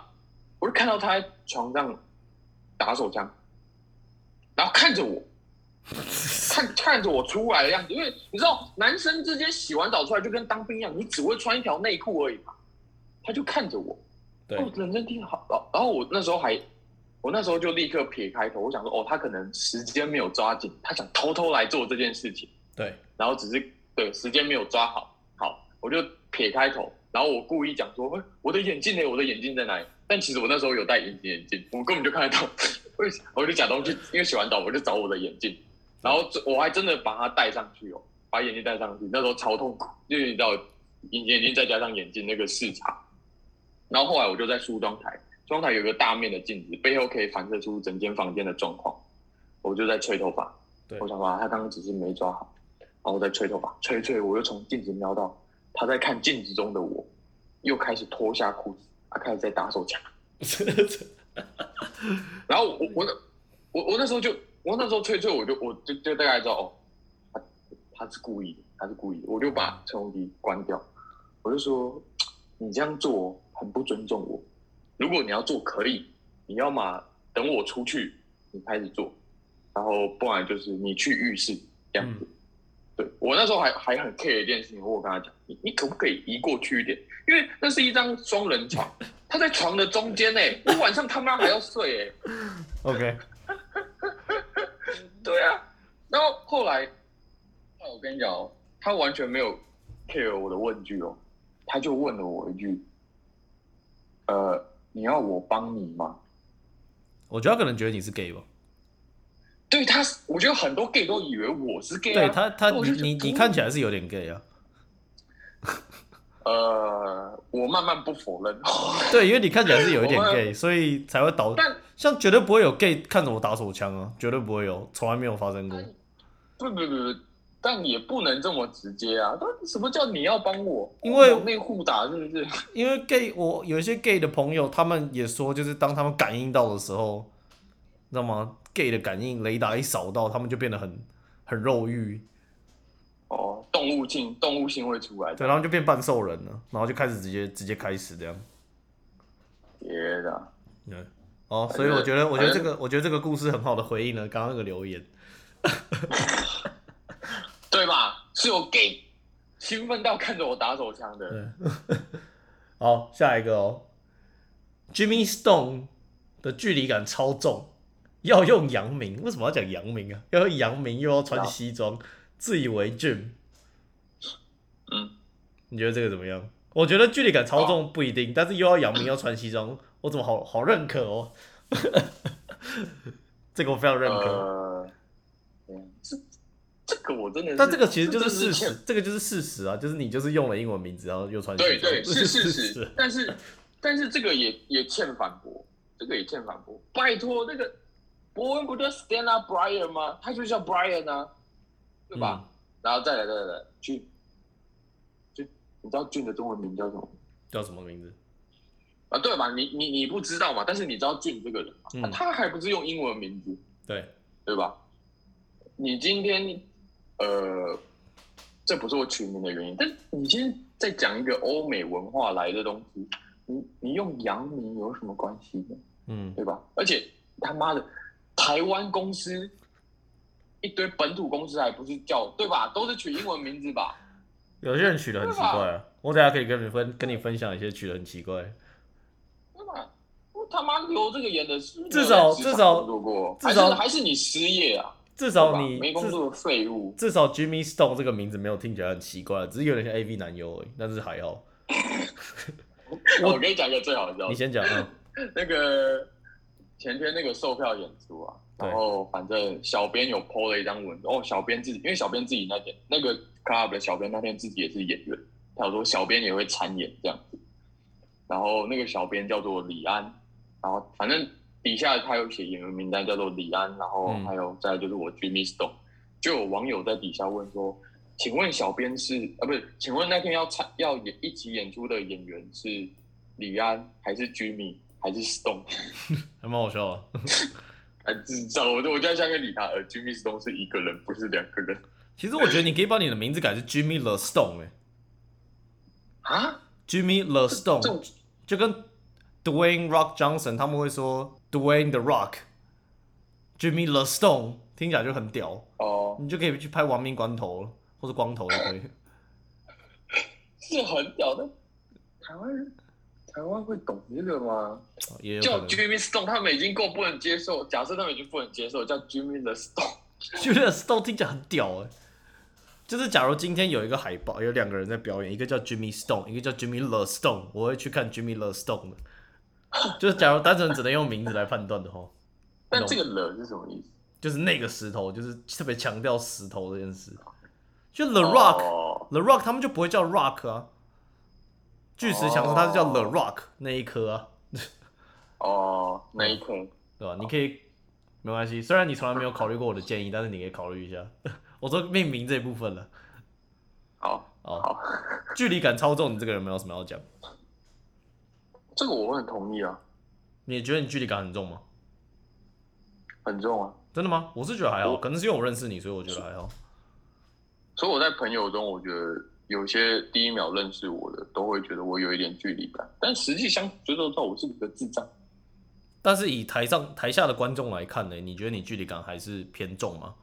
我就看到他在床上打手枪，然后看着我，看看着我出来的样子，因为你知道男生之间洗完澡出来就跟当兵一样，你只会穿一条内裤而已嘛。他就看着我，对哦，认真听好。然后然后我那时候还，我那时候就立刻撇开头，我想说，哦，他可能时间没有抓紧，他想偷偷来做这件事情，对，然后只是对时间没有抓好。好，我就撇开头，然后我故意讲说，哎我的眼镜呢？我的眼镜在哪里？但其实我那时候有戴隐形眼镜，我根本就看得到。我就我就假装去，因为洗完澡我就找我的眼镜，然后我还真的把它戴上去哦，把眼镜戴上去，那时候超痛苦，因为你知道隐形眼镜再加上眼镜那个视差。然后后来我就在梳妆台，梳妆台有个大面的镜子，背后可以反射出整间房间的状况。我就在吹头发，对我想说他刚刚只是没抓好，然后我在吹头发，吹吹，我又从镜子瞄到他在看镜子中的我，又开始脱下裤子，他开始在打手枪。然后我我那我我那时候就我那时候吹吹，我就我就就大概知道哦，他他是故意的，他是故意的，我就把吹风机关掉，我就说你这样做很不尊重我，如果你要做可以，你要么等我出去你开始做，然后不然就是你去浴室这样子。对我那时候还还很 care 一件事情，我跟他讲，你你可不可以移过去一点？因为那是一张双人床，他在床的中间呢，我晚上他妈还要睡哎。OK，对啊，然后后来，后来我跟你讲哦，他完全没有 care 我的问句哦，他就问了我一句，呃，你要我帮你吗？我觉得他可能觉得你是 gay 吧。对他，我觉得很多 gay 都以为我是 gay 啊。对他，他我就觉得你你看起来是有点 gay 啊。呃，我慢慢不否认。对，因为你看起来是有一点 gay，所以才会导但像绝对不会有 gay 看着我打手枪啊，绝对不会有，从来没有发生过。不不不不，但也不能这么直接啊！那什么叫你要帮我？因为往内互打是不是？因为 gay，我有一些 gay 的朋友，他们也说，就是当他们感应到的时候，你知道吗？gay 的感应雷达一扫到，他们就变得很很肉欲，哦，动物性动物性会出来。对，然后就变半兽人了，然后就开始直接直接开始这样。别的，对，哦，所以我觉得，我觉得这个，我觉得这个故事很好的回应了刚刚那个留言。对吧？是有 gay 兴奋到看着我打手枪的。对，好，下一个哦，Jimmy Stone 的距离感超重，要用阳明，为什么要讲阳明啊？要用阳明又要穿西装，自以为 Jim，嗯，你觉得这个怎么样？我觉得距离感超重不一定，但是又要阳明要穿西装，我怎么好好认可哦？这个我非常认可。这这个我真的是，但这个其实就是事实，这个就是事实啊，就是你就是用了英文名字，然后又穿西装，对对这是事事实，但是但是这个也也欠反驳，这个也欠反驳。拜托，那个伯恩不叫 Stella Brian 吗？他就叫 Brian 啊，对吧？嗯然后再来再来再来俊，俊，你知道俊的中文名叫什么？叫什么名字？啊，对吧？你你你不知道嘛？但是你知道俊这个人嘛？嗯啊他还不是用英文名字，对，对吧？你今天呃，这不是我取名的原因，但你今天在讲一个欧美文化来的东西，你你用洋名有什么关系呢？嗯，对吧？而且他妈的，台湾公司一堆本土公司还不是叫对吧？都是取英文名字吧？有些人取的很奇怪啊，我等下可以跟你分跟你分享一些取的很奇怪。对吧？我他妈留这个演的是至少至少至少还是你失业啊？至少你至没工作的废物。至少 Jimmy Stone 这个名字没有听起来很奇怪，只是有点像 AV 男优而已，但是还好。我跟你讲一个最好笑的 你，先讲啊，那个前天那个售票演出啊，然后反正小编有 PO 了一张文，哦，小编自己，因为小编自己那天那个 club 的小编那天自己也是演员，他有说小编也会参演这样子，然后那个小编叫做李安，然后反正底下他有写演员名单叫做李安，然后嗯还有再来就是我 Jimmy Stone，就有网友在底下问说，请问小编是啊不是？请问那天要参要演一起演出的演员是李安还是 Jimmy 还是 Stone？还蛮好笑的。还智障！我就我就在下面理他，呃，Jimmy Stone 是一个人，不是两个人其实我觉得你可以把你的名字改成 Jimmy The Stone 哎、啊。Jimmy The Stone 就跟 Dwayne Rock Johnson 他们会说 Dwayne the Rock，Jimmy The Stone 听起来就很屌，哦，你就可以去拍亡命关头了，或者光头也可以。是很屌的。台湾人，台湾会懂这个吗？叫。Jimmy Stone，他们已经够不能接受。假设他们已经不能接受，叫 Jimmy the Stone，Jimmy The Stone 听起来很屌哎、就是假如今天有一个海报，有两个人在表演，一个叫 Jimmy Stone，一个叫 Jimmy The Stone，我会去看 Jimmy The Stone 的。就是假如单纯只能用名字来判断的话，但这个了是什么意思？就是那个石头，就是特别强调石头这件事。就 The Rock，The、哦 Rock 他们就不会叫 Rock 啊。巨石强森他是叫 The 哦 Rock 那一颗啊，哦，那一颗对吧？你可以没关系，虽然你从来没有考虑过我的建议，但是你可以考虑一下。我说命名这一部分了。好，好，好，距离感超重，你这个人没有什么要讲。这个我很同意啊，你也觉得你距离感很重吗？很重啊。真的吗？我是觉得还好，可能是因为我认识你，所以我觉得还好。所以我在朋友中，我觉得有些第一秒认识我的，都会觉得我有一点距离感，但实际相觉得到我是个智障。但是以台上台下的观众来看呢，你觉得你距离感还是偏重吗？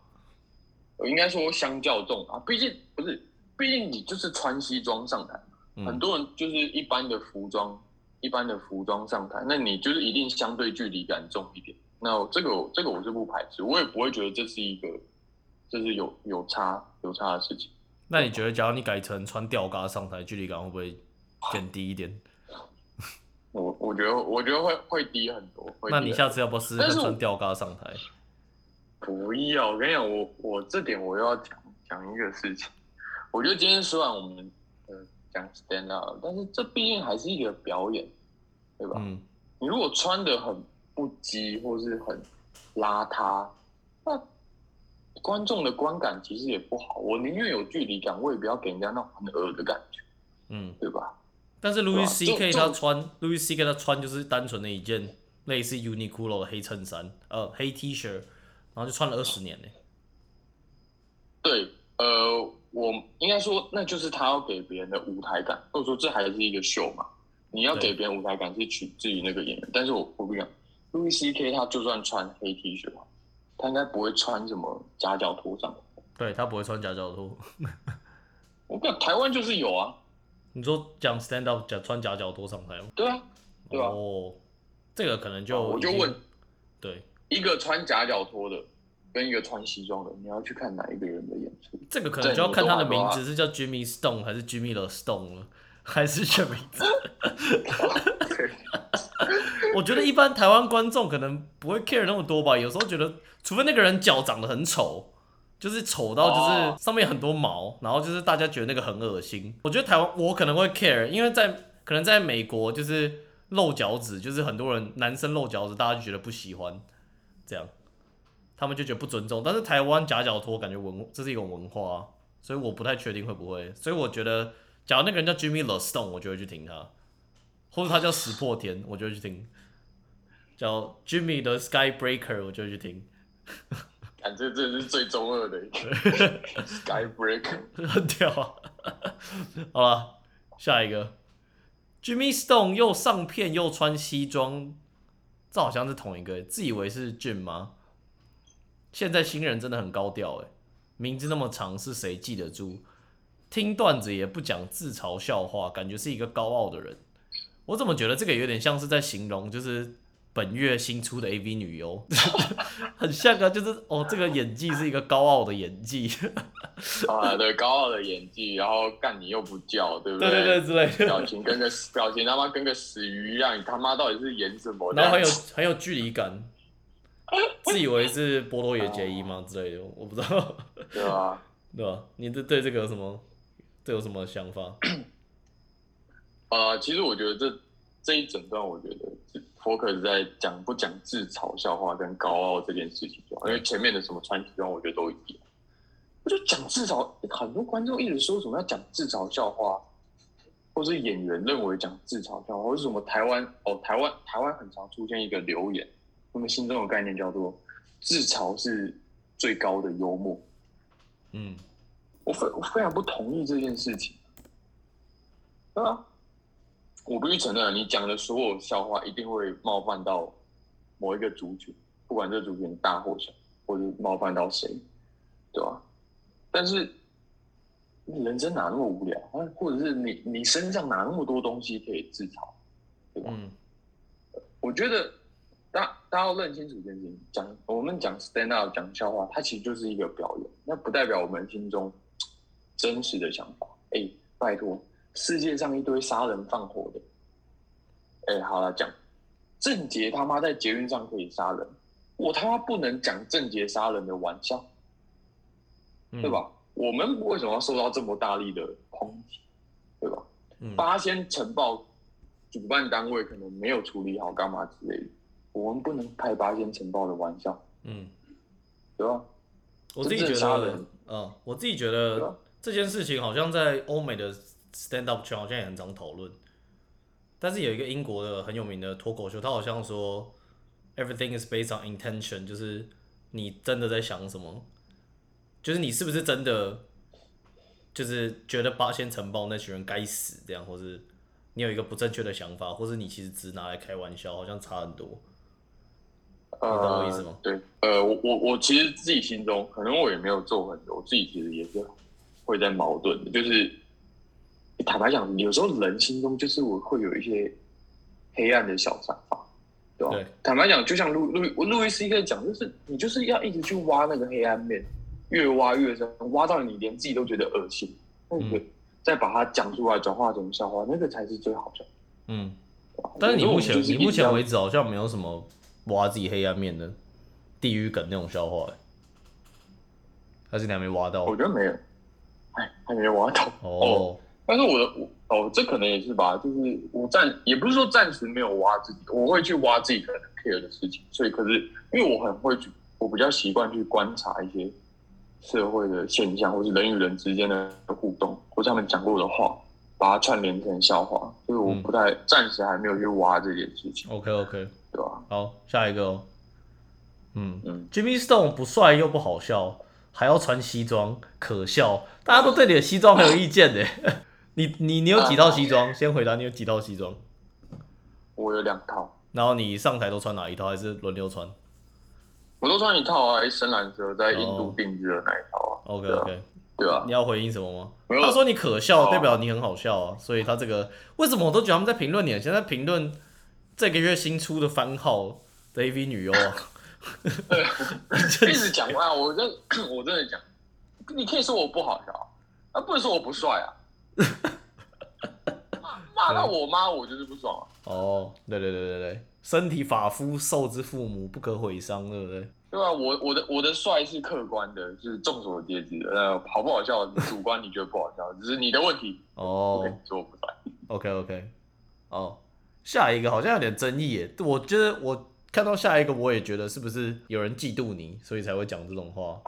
我应该说相较重啊，毕竟不是，毕竟你就是穿西装上台，很嗯，多人就是一般的服装，一般的服装上台，那你就是一定相对距离感重一点。那这个我这个我是不排斥，我也不会觉得这是一个，这是有有差有差的事情。那你觉得假如你改成穿吊嘎上台，距离感会不会减低一点？我我觉得我觉得会会低很多。那你下次要不要试试穿吊嘎上台？不要，我跟你讲，我我这点我又要讲讲一个事情。我觉得今天虽然我们呃讲 stand up，但是这毕竟还是一个表演，对吧？嗯，你如果穿的很不羁或是很邋遢，那观众的观感其实也不好。我宁愿有距离感，我也不要给人家那种很恶的感觉，嗯，对吧？但是 Louis C.K. 他穿 Louis C.K. 他穿就是单纯的一件类似 Uniqlo 的黑衬衫，呃，黑 T 恤，然后就穿了二十年呢。对，呃，我应该说，那就是他要给别人的舞台感，或者说这还是一个秀嘛。你要对给别人舞台感是取自于那个演员，但是我我不讲，Louis C.K. 他就算穿黑 T 恤，他应该不会穿什么夹脚拖上。对他不会穿夹脚拖。我讲台湾就是有啊，你说讲 stand up 讲穿夹脚拖上台吗？对啊，对啊哦，这个可能就我就问，对，一个穿夹脚拖的跟一个穿西装的，你要去看哪一个人的演出？这个可能就要看他的名字是叫 Jimmy Stone 还是 Jimmy the Stone 了，还是选名字。我觉得一般台湾观众可能不会 care 那么多吧，有时候觉得，除非那个人脚长得很丑，就是丑到就哦是上面很多毛，然后就是大家觉得那个很恶心。我觉得台湾我可能会 care，因为在可能在美国就是露脚趾，就是很多人男生露脚趾，大家就觉得不喜欢，这样他们就觉得不尊重。但是台湾夹脚拖感觉文这是一种文化啊、所以我不太确定会不会。所以我觉得，假如那个人叫 Jimmy The Stone，我就会去听他，或者他叫石破天，我就会去听。叫 Jimmy 的 Skybreaker，我就去听，感觉这是最中二的一个 Skybreaker。很屌啊！好了，下一个 Jimmy Stone 又上片又穿西装，这好像是同一个，自以为是 Jim 吗？现在新人真的很高调哎，名字那么长，是谁记得住？听段子也不讲自嘲笑话，感觉是一个高傲的人。我怎么觉得这个有点像是在形容，就是本月新出的 AV 女优，很像啊，就是哦，这个演技是一个高傲的演技，啊，对，高傲的演技，然后干你又不叫，对不对对对之类的，表情跟个表情他妈跟个死鱼一样，你他妈到底是演什么？然后很有很有距离感，自以为是波多野结衣吗之类的，我不知道，对啊？对吧？你对对这个有什么这有什么想法？呃，其实我觉得这这一整段，我觉得是 focus 在讲不讲自嘲笑话跟高傲这件事情就好，因为前面的什么穿西装，我觉得都一样。我就讲自嘲，很多观众一直说什么要讲自嘲笑话，或是演员认为讲自嘲笑话，或是什么台湾哦，台湾台湾很常出现一个留言，他们心中有概念叫做自嘲是最高的幽默。嗯，我非我非常不同意这件事情。对啊，我必须承认，你讲的所有笑话一定会冒犯到某一个族群，不管这个族群大或小，或者冒犯到谁，对吧？但是人生哪那么无聊？啊或者是你你身上哪那么多东西可以自嘲，对吧？嗯我觉得大大家要认清楚一件事情，讲我们讲 stand up 讲笑话，它其实就是一个表演，那不代表我们心中真实的想法。哎，拜托，世界上一堆杀人放火的，哎，好了，讲郑杰他妈在捷运上可以杀人，我他妈不能讲郑杰杀人的玩笑，嗯对？吧？我们为什么要受到这么大力的抨击，对吧？嗯八仙城堡主办单位可能没有处理好，干嘛之类的，我们不能开八仙城堡的玩笑，嗯，对吧？我自己觉得人，嗯，我自己觉得这件事情好像在欧美的 stand up 圈好像也很常讨论，但是有一个英国的很有名的脱口秀，他好像说 everything is based on intention，就是你真的在想什么，就是你是不是真的就是觉得八仙城堡那群人该死这样，或是你有一个不正确的想法，或是你其实只拿来开玩笑，好像差很多。呃，你懂我意思吗？对，呃，我我我其实自己心中，可能我也没有做很多，我自己其实也是会在矛盾的，就是坦白讲，有时候人心中就是我会有一些黑暗的小想法，对吧？对坦白讲，就像路路路易斯 K 讲，就是你就是要一直去挖那个黑暗面，越挖越深，挖到你连自己都觉得恶心，那嗯再把它讲出来，转化成笑话，那个才是最好笑。嗯，但是你目前你目前为止好像没有什么挖自己黑暗面的地狱梗那种笑话、欸，还是你还没挖到？我觉得没有，哎，还没挖到哦，但是我的我哦，这可能也是吧，就是我暂也不是说暂时没有挖自己，我会去挖自己可能 care 的事情，所以可是因为我很会去，我比较习惯去观察一些社会的现象，或是人与人之间的互动，或是他们讲过的话，把它串联成笑话，所以我不太暂时还没有去挖这件事情，OK OK，对吧？好，下一个哦，嗯嗯，Jimmy Stone 不帅又不好笑，还要穿西装，可笑，大家都对你的西装很有意见呢。你你你有几套西装？先回答你有几套西装，我有两套，然后你上台都穿哪一套，还是轮流穿我都穿一套啊，深蓝色在印哦度定制的那一套啊，？OK OK，对啊你，要回应什么吗？他说你可笑，哦代表你很好笑啊，所以他这个为什么我都觉得他们在评论你？现在评论这个月新出的番号的 AV 女优啊，一直讲啊，我真我真的讲，你可以说我不好笑，啊，不能说我不帅啊。骂骂到我妈，我就是不爽啊。哦，对对对对对，身体发肤受之父母，不可毁伤，对不对？对啊？我我的我的帅是客观的，是众所皆知的。呃，好不好笑，主观你觉得不好笑，只是你的问题。哦说我不帅。OK OK，哦，下一个好像有点争议耶。我觉得我看到下一个，我也觉得是不是有人嫉妒你，所以才会讲这种话。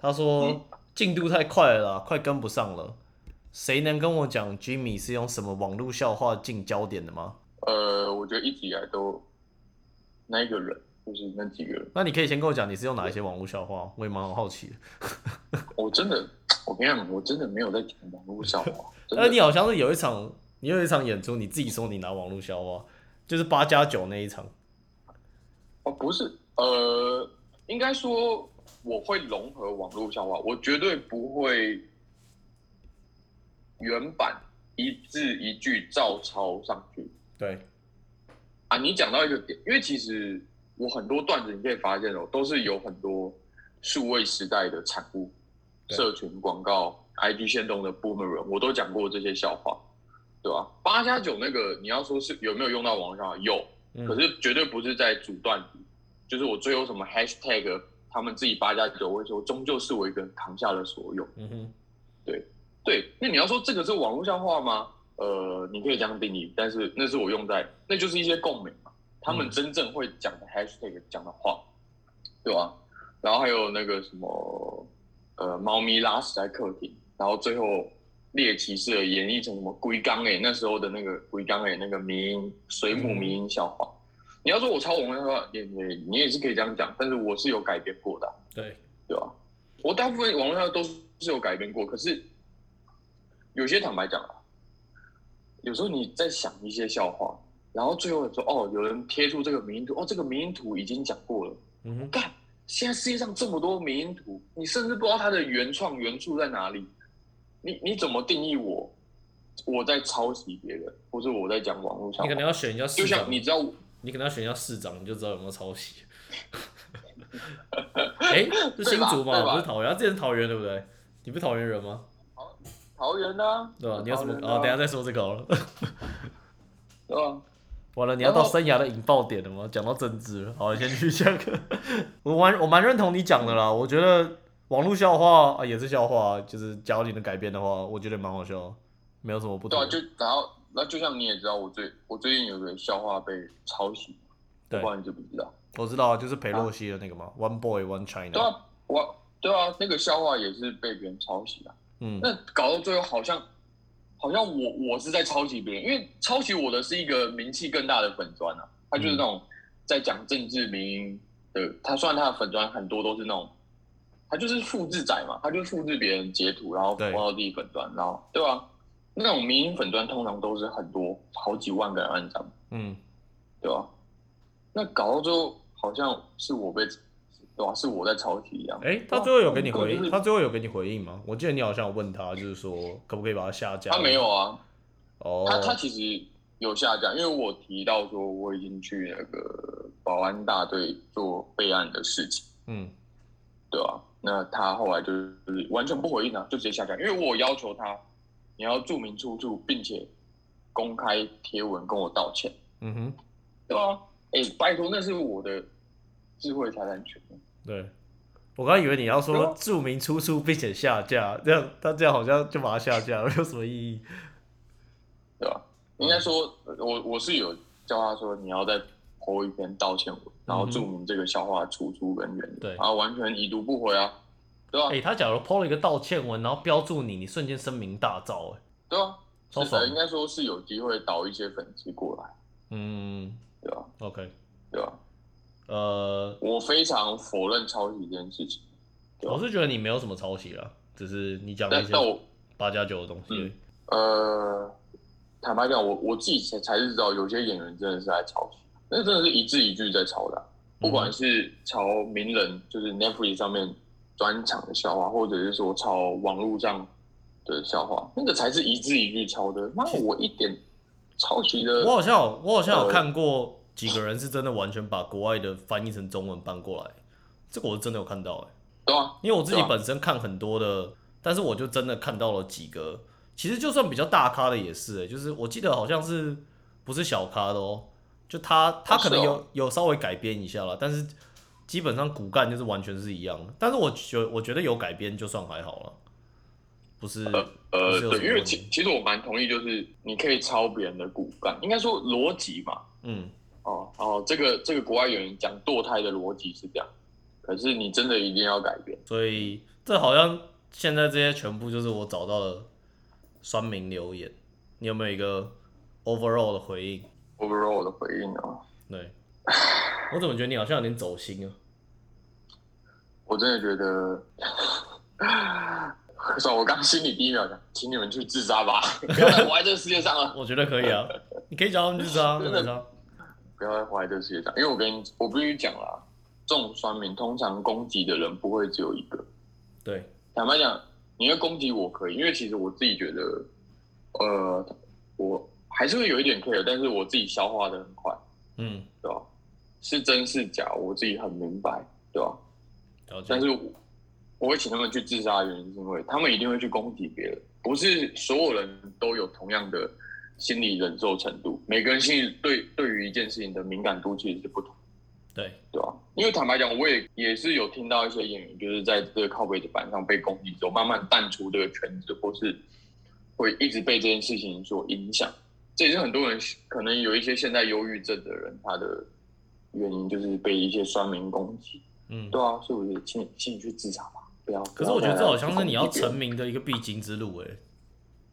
他说嗯进度太快了啦，快跟不上了。谁能跟我讲 Jimmy 是用什么网络笑话进焦点的吗？呃，我觉得一直以来都那一个人，就是那几个人，那你可以先跟我讲你是用哪一些网络笑话，我也蛮好奇的。我真的，我跟你讲，我真的没有在讲网络笑话。真但的你好像是有一场，你有一场演出，你自己说你拿网络笑话，就是八加九那一场。哦，不是，呃，应该说我会融合网络笑话，我绝对不会原版一字一句照抄上去对，啊。你讲到一个点，因为其实我很多段子你可以发现哦，都是有很多数位时代的产物，社群广告、IG 线动的 boomerang，我都讲过这些笑话，对吧？八加九那个，你要说是有没有用到网上？有，嗯可是绝对不是在主段底，就是我最后什么 hashtag，他们自己八加九会说，终究是我一个人扛下了所有。嗯哼，对，那你要说这个是网络笑话吗？呃，你可以这样定义，但是那是我用在，那就是一些共鸣嘛，他们嗯真正会讲的 hashtag 讲的话，对吧？然后还有那个什么，呃，猫咪拉屎在客厅，然后最后猎奇式的演绎成什么龟缸哎，那时候的那个龟缸哎那个迷音水母迷音笑话。你要说我抄网络笑话，也也你也是可以这样讲，但是我是有改编过的啊、对，对吧？我大部分网络上都是有改编过，可是有些坦白讲啊，有时候你在想一些笑话，然后最后说哦，有人贴出这个迷因图，哦，这个迷因图已经讲过了，嗯哼，干，现在世界上这么多迷因图，你甚至不知道它的原创原著在哪里，你你怎么定义我？我在抄袭别人，或是我在讲网络上你可？能要选一下市就像，你知道，你可能要选一下市长，你就知道有没有抄袭。哎、是新竹嘛，对吧不是桃园，他之前是桃园对不对？你不是桃园人吗？桃园呢、啊，对吧？你要什么？啊哦，等下再说这个好了。对吧？完了，你要到生涯的引爆点了吗？讲到政治了，好，先去下个。我蛮我蛮认同你讲的啦，我觉得网络笑话啊也是笑话，就是假如你能改编的话，我觉得蛮好笑，没有什么不同对啊，就然后那就像你也知道，我最我最近有个笑话被抄袭，我对不然你就不知道？我知道啊，就是裴洛西的那个嘛、o n e Boy One China。对啊，我对啊，那个笑话也是被别人抄袭啊。嗯。那搞到最后好像好像我我是在抄袭别人，因为抄袭我的是一个名气更大的粉砖啊，他就是那种在讲政治民音的，他虽然他的粉砖很多都是那种，他就是复制仔嘛，他就是复制别人截图，然后对。放到自己粉砖，然后对吧、那种民营粉砖通常都是很多好几万个人按赞，嗯，对吧、那搞到最后好像是我被对吧、是我在抄题一样。哎、他最后有给你回他最后有给你回应吗？我记得你好像有问他，就是说可不可以把它下架？他没有啊，哦，他他其实有下架，因为我提到说我已经去那个保安大队做备案的事情，嗯。对啊、那他后来就是完全不回应啊，就直接下架，因为我要求他你要注明出处，并且公开贴文跟我道歉，嗯哼，对啊、哎、拜托，那是我的智慧财产权，对。我刚以为你要对啊说注明出处并且下架，这样他这样好像就把它下架了，有什么意义？对吧、应该说，我我是有叫他说你要再 po 一篇道歉文，然后注明这个笑话的出处跟源对。然后完全已读不回啊，对吧、哎、他假如 PO 了一个道歉文，然后标注你，你瞬间声名大噪、哎，对啊，超爽是的，应该说是有机会导一些粉丝过来，嗯。对吧、，OK，对吧、呃，我非常否认抄袭这件事情，我是觉得你没有什么抄袭啦，只是你讲了一些八加九的东西。呃，坦白讲，我我自己才才知道，有些演员真的是在抄袭，那真的是一字一句在抄的啊、不管是抄名人，就是 Netflix 上面专场的笑话，或者是说抄网络上的笑话，那个才是一字一句抄的。妈，我一点抄袭的，我好像，我好像有呃看过几个人是真的完全把国外的翻译成中文搬过来，这个我是真的有看到哎、对啊，因为我自己本身看很多的，但是我就真的看到了几个，其实就算比较大咖的也是哎、就是我记得好像是不是小咖的哦，就他他可能有、哦有稍微改编一下了，但是基本上骨干就是完全是一样的，但是我觉我觉得有改编就算还好了，不是呃呃，对，因为其其实我蛮同意，就是你可以抄别人的骨干，应该说逻辑嘛，嗯哦哦，这个这个国外有人讲堕胎的逻辑是这样，可是你真的一定要改变。所以这好像现在这些全部就是我找到的酸民留言，你有没有一个 overall 的回应？overall 的回应啊，对，我怎么觉得你好像有点走心啊？我真的觉得，算了，我刚心里第一秒想，请你们去自杀吧，不要再活在这个世界上了，我觉得可以啊，你可以叫他们自杀，真的。不要再活在这个世界上。因为我跟你，我必须讲啦，这种酸民通常攻击的人不会只有一个。对，坦白讲，你要攻击我可以，因为其实我自己觉得，呃，我还是会有一点 care，但是我自己消化的很快，嗯，对吧？是真是假，我自己很明白，对吧？但。是我我会请他们去自杀的原因，是因为他们一定会去攻击别人，不是所有人都有同样的心理忍受程度，每个人心里对对于一件事情的敏感度其实是不同，对，对吧？因为坦白讲，我也也是有听到一些演员就是在这个靠背的板上被攻击之后，慢慢淡出这个圈子，或是会一直被这件事情所影响。这也是很多人可能有一些现在忧郁症的人，他的原因就是被一些酸民攻击。嗯。对啊，所以我就请请你去自杀吧，不要。可是我觉得这好像是你要成成名的一个必经之路，哎，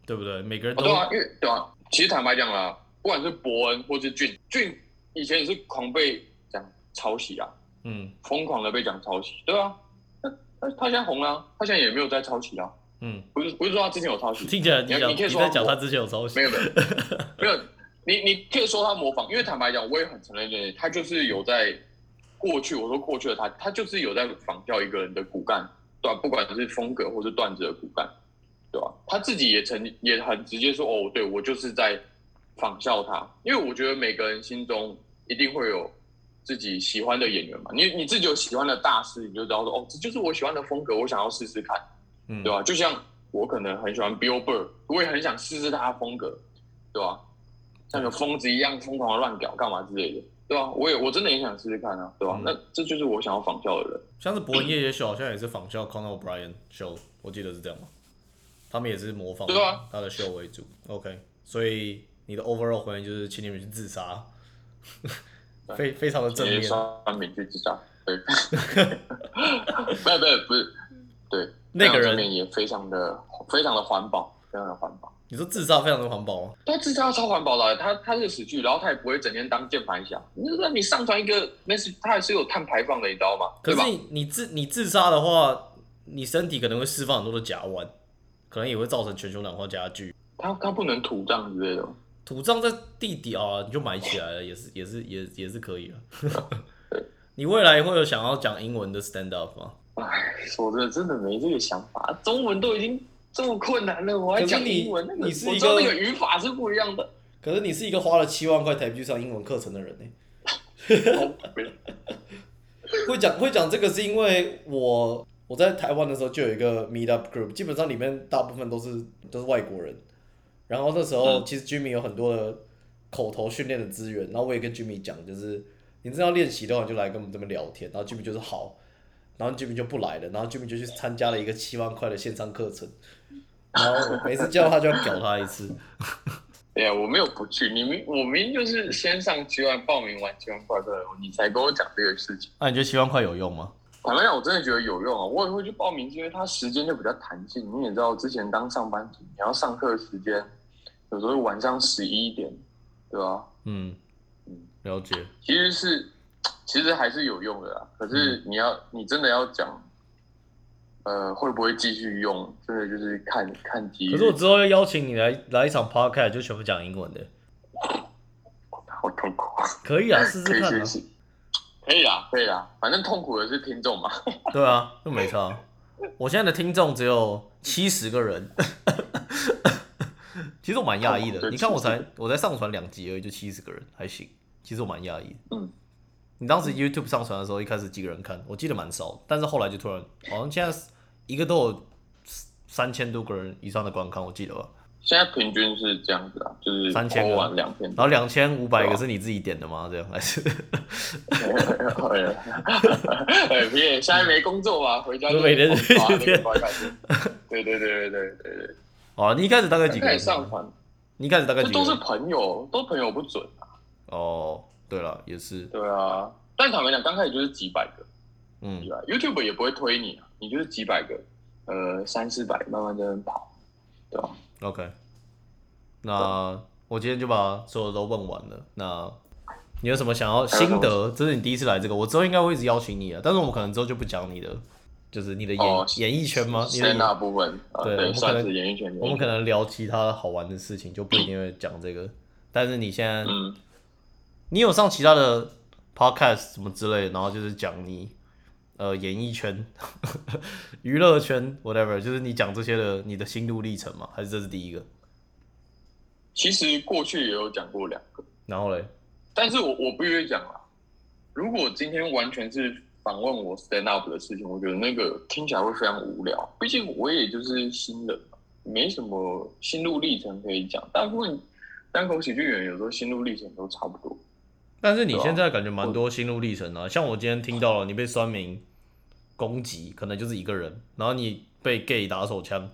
对不对？每个人哦，都对啊，因为对啊，其实坦白讲啦，不管是伯恩或是俊俊，以前也是狂被讲抄袭啊，嗯。疯狂的被讲抄袭，对啊，那那他现在红了啊、他现在也没有在抄袭啊，嗯，不是不是说他之前有抄袭，听起来你你讲你可以说他你在讲他之前有抄袭没，有没有 没有，你你可以说他模仿，因为坦白讲，我也很承认他就是有在过去，我说过去的他，他就是有在仿效一个人的骨干，对吧、不管是风格或是段子的骨干，对吧、他自己也曾也很直接说，哦，对我就是在仿效他，因为我觉得每个人心中一定会有自己喜欢的演员嘛，你你自己有喜欢的大师，你就知道说，哦，这就是我喜欢的风格，我想要试试看。嗯，对吧、就像我可能很喜欢 Bill Burr，我也很想试试他的风格，对吧、像个疯子一样疯狂的乱搞干嘛之类的，对吧、我也我真的也想试试看啊，对吧、嗯那这就是我想要仿效的人。像是伯恩夜夜秀好像也是仿效 Conan O'Brien 秀，我记得是这样吗？他们也是模仿他的秀为主。OK，所以你的 overall 回应就是请你们去自杀。非非常的正面。酸民去自杀，对，不有不有不是，对，那个人也非常的非常的环保，非常的环保。你说自杀非常的环保吗？他自杀超环保的，他他是死去，然后他也不会整天当键盘侠。你说你上传一个 message，他还是有碳排放的，你知道吗？可是你自你自杀的话，你身体可能会释放很多的甲烷，可能也会造成全球暖化加剧。它它不能土葬之类的，土葬在地底啊，你就埋起来了，也是也是也也是可以的。你未来会有想要讲英文的 stand up 吗？哎，说真的，真的没这个想法，中文都已经。这么困难了，我还讲英文，你是一个那个语法是不一样的。可是你是一个花了七万块台币上英文课程的人呢。会讲会讲这个是因为我我在台湾的时候就有一个 meet up group，基本上里面大部分都是都是外国人。然后那时候其实 Jimmy 有很多的口头训练的资源，然后我也跟 Jimmy 讲，就是你真要练习的话，你就来跟我们这边聊天。然后 Jimmy 就是好，然后 Jimmy 就不来了，然后 Jimmy 就去参加了一个七万块的线上课程。然后每次叫他就要屌他一次。对呀，我没有不去，你明我明明就是先上七万报名完七万块的，你才跟我讲这个事情。那你觉得七万块有用吗？坦白讲，我真的觉得有用啊！我也会去报名，是因为它时间就比较弹性。你也知道，之前当上班族，你要上课的时间有时候晚上十一点，对吧？嗯嗯，了解。其实是，其实还是有用的啦。可是你要，你真的要讲。呃，会不会继续用？真的就是看看机可是我之后要邀请你来来一场 podcast，就全部讲英文的。好痛苦。可以啊，试试看啊。可以啊，可以啊，反正痛苦的是听众嘛。对啊，又没差。我现在的听众只有七十个人，其实我蛮讶异的。你看，我才我才上传两集而已，就七十个人，还行。其实我蛮讶异。嗯。你当时 YouTube 上传的时候，一开始几个人看？我记得蛮少，但是后来就突然，好像现在。一个都有三千多个人以上的观看，我记得吧？现在平均是这样子啊，就是三千个，两千，然后两千五百个是你自己点的吗？这样还是？哎，别现在没工作嘛，回家就每天一天。对对对对对对对。哦，你一开始大概几个？人上传？你一开始大概？这都是朋友，都朋友不准啊。哦，对了，也是。对啊，但坦白讲，刚开始就是几百个，嗯，YouTube 也不会推你啊。你就是几百个，呃，三四百，慢慢在那跑，对吧？OK，那我今天就把所有都问完了。那你有什么想要心得？这是你第一次来这个，我之后应该会一直邀请你啊。但是我们可能之后就不讲你的，就是你的演演艺圈吗？在那部分，对，我们可能演艺圈，我们可能聊其他好玩的事情，就不一定会讲这个。但是你现在，嗯，你有上其他的 podcast 什么之类，然后就是讲你。呃，演艺圈、娱乐圈，whatever，就是你讲这些的，你的心路历程嘛？还是这是第一个？其实过去也有讲过两个，然后嘞，但是我我不愿意讲啊。如果今天完全是访问我 stand up 的事情，我觉得那个听起来会非常无聊。毕竟我也就是新人嘛，没什么心路历程可以讲。大部分单口喜剧演员有时候心路历程都差不多。但是你现在感觉蛮多心路历程啊，像我今天听到了你被酸民攻击，可能就是一个人，然后你被 gay 打手枪，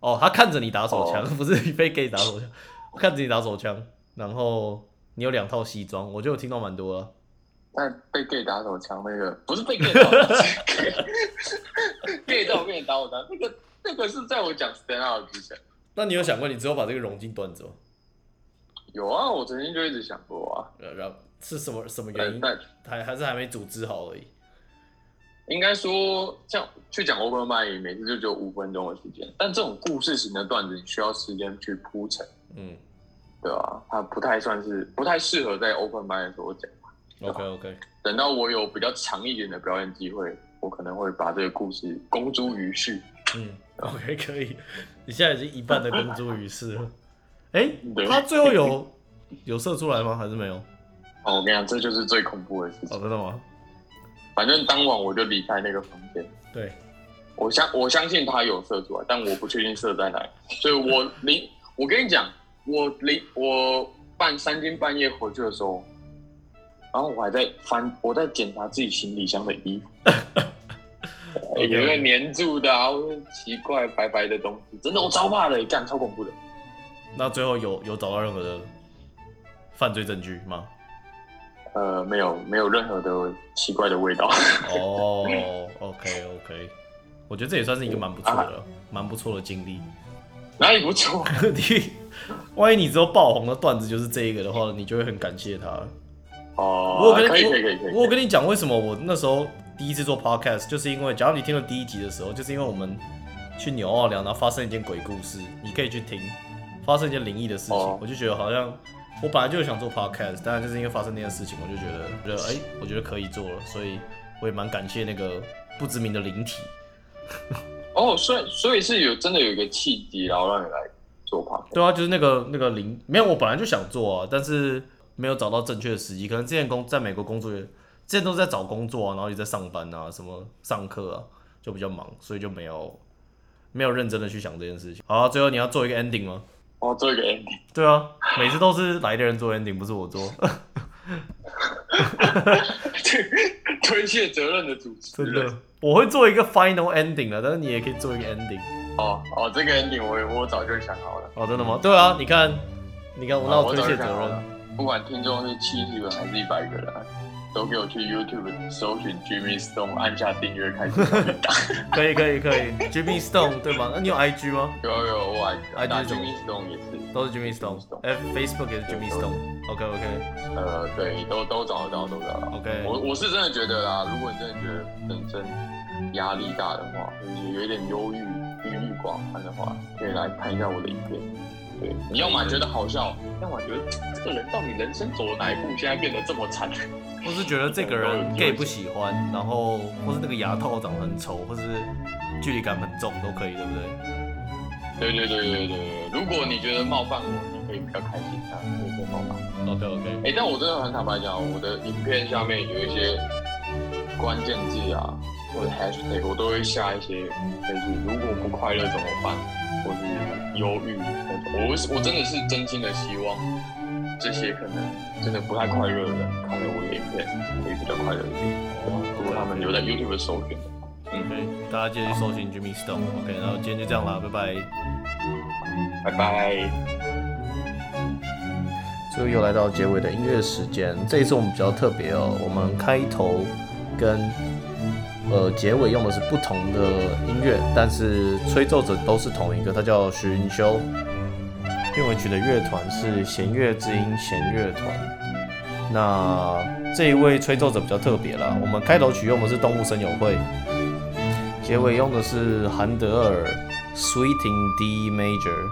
哦，他看着你打手枪，不是你被 gay 打手枪，看着你打手枪，然后你有两套西装，我就有听到蛮多啊。但被 gay 打手枪那个不是被 gay 打手枪，gay 在我面前打我枪，那个那个是在我讲 stand up 之前。那你有想过你之后把这个融进段子吗？有啊，我曾经就一直想过啊，然后是什么什么原因？还还是还没组织好而已。应该说，像去讲 open mic，每次就只有五分钟的时间，但这种故事型的段子，你需要时间去铺陈，嗯，对啊？它不太算是不太适合在 open mic 的时候讲。OK OK，等到我有比较长一点的表演机会，我可能会把这个故事公诸于世。嗯，OK 可以，你现在已经一半的公诸于世了。哎，他最后有有射出来吗？还是没有？哦，我跟你讲，这就是最恐怖的事情。哦真的吗？反正当晚我就离开那个房间。对，我相我相信他有射出来，但我不确定射在哪。所以我临 我跟你讲，我临我半三更半夜回去的时候，然后我还在翻，我在检查自己行李箱的衣服，有没有粘住的啊？奇怪白白的东西，真的我超怕的，干超恐怖的。那最后有有找到任何的犯罪证据吗？呃，没有没有任何的奇怪的味道。哦，OK OK，我觉得这也算是一个蛮不错的、蛮不错的经历。哪里不错？你万一你之后爆红的段子就是这一个的话，你就会很感谢他。哦，我跟你可以可以可以可以。我跟你讲为什么我那时候第一次做 podcast，就是因为假如你听了第一集的时候，就是因为我们去纽奥良，然后发生一件鬼故事，你可以去听，发生一件灵异的事情，哦我就觉得好像我本来就想做 podcast，但就是因为发生那件事情，我就觉得觉得哎、我觉得可以做了，所以我也蛮感谢那个不知名的灵体。哦，所以所以是有真的有一个契机，然后让你来做 podcast 对啊，就是那个那个灵，没有，我本来就想做啊，但是没有找到正确的时机。可能之前工在美国工作也，之前都是在找工作啊，然后也在上班啊，什么上课啊，就比较忙，所以就没有没有认真的去想这件事情。好、啊，最后你要做一个 ending 吗？哦，做一个 ending。对啊，每次都是来的人做 ending，不是我做。推卸责任的主持人。真的，我会做一个 final ending 了，但是你也可以做一个 ending。哦哦，这个 ending 我我早就想好了。哦，真的吗？对啊，你看，你看我那我推卸责任。不管听众是七十个还是一百个人啊，都给我去 YouTube 搜寻 Jimmy Stone，按下订阅，开始 打。可以可以可以，Jimmy Stone 对吗？那你有 IG 吗？有有我爱 IG 打是 Jimmy Stone 也是。都是 Jimmy Stone，哎，Facebook 也是 Jimmy Stone。OK OK 呃，对，都都找得到，都找得到。OK，我我是真的觉得啦，如果你真的觉得本身压力大的话，或者是有一点忧郁、郁郁寡欢的话，可以来看一下我的影片。对，你要么觉得好笑，要么觉得这个人到底人生走了哪一步，现在变得这么惨？或是觉得这个人 gay 不喜欢，然后或是那个牙套长得很丑，或是距离感很重，都可以，对不对？对对对对对对，如果你觉得冒犯我，你可以比较开心啊，可以可以冒犯。OK OK，哎、但我真的很坦白讲，我的影片下面有一些关键字啊，或者 hashtag，我都会下一些，就是如果不快乐怎么办，或是忧郁那种。我是我真的是真心的希望，这些可能真的不太快乐的人看了我的影片，可以比较快乐一点。如果他们留在 YouTube 的搜寻的话，OK，大家继续搜寻 Jimmy Stone。OK，然后今天就这样啦，拜拜。拜拜。最后又来到结尾的音乐时间，这一次我们比较特别哦，我们开头跟呃结尾用的是不同的音乐，但是吹奏者都是同一个，他叫徐云修。片尾曲的乐团是弦乐之音弦乐团。那这一位吹奏者比较特别啦，我们开头曲用的是动物声友会，结尾用的是韩德尔 Sweeting D Major，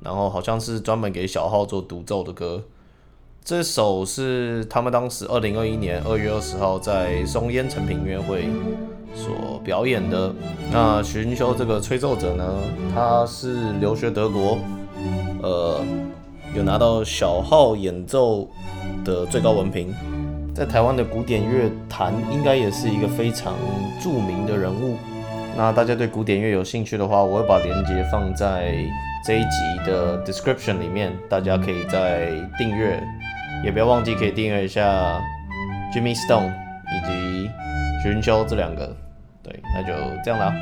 然后好像是专门给小号做独奏的歌。这首是他们当时二零二一年二月二十号在松烟成品音乐会所表演的。那徐云修这个吹奏者呢，他是留学德国，呃，有拿到小号演奏的最高文凭，在台湾的古典乐坛应该也是一个非常著名的人物。那大家对古典乐有兴趣的话，我会把链接放在这一集的 description 里面，大家可以在订阅，也不要忘记可以订阅一下 Jimmy Stone 以及徐云修这两个。对，那就这样了，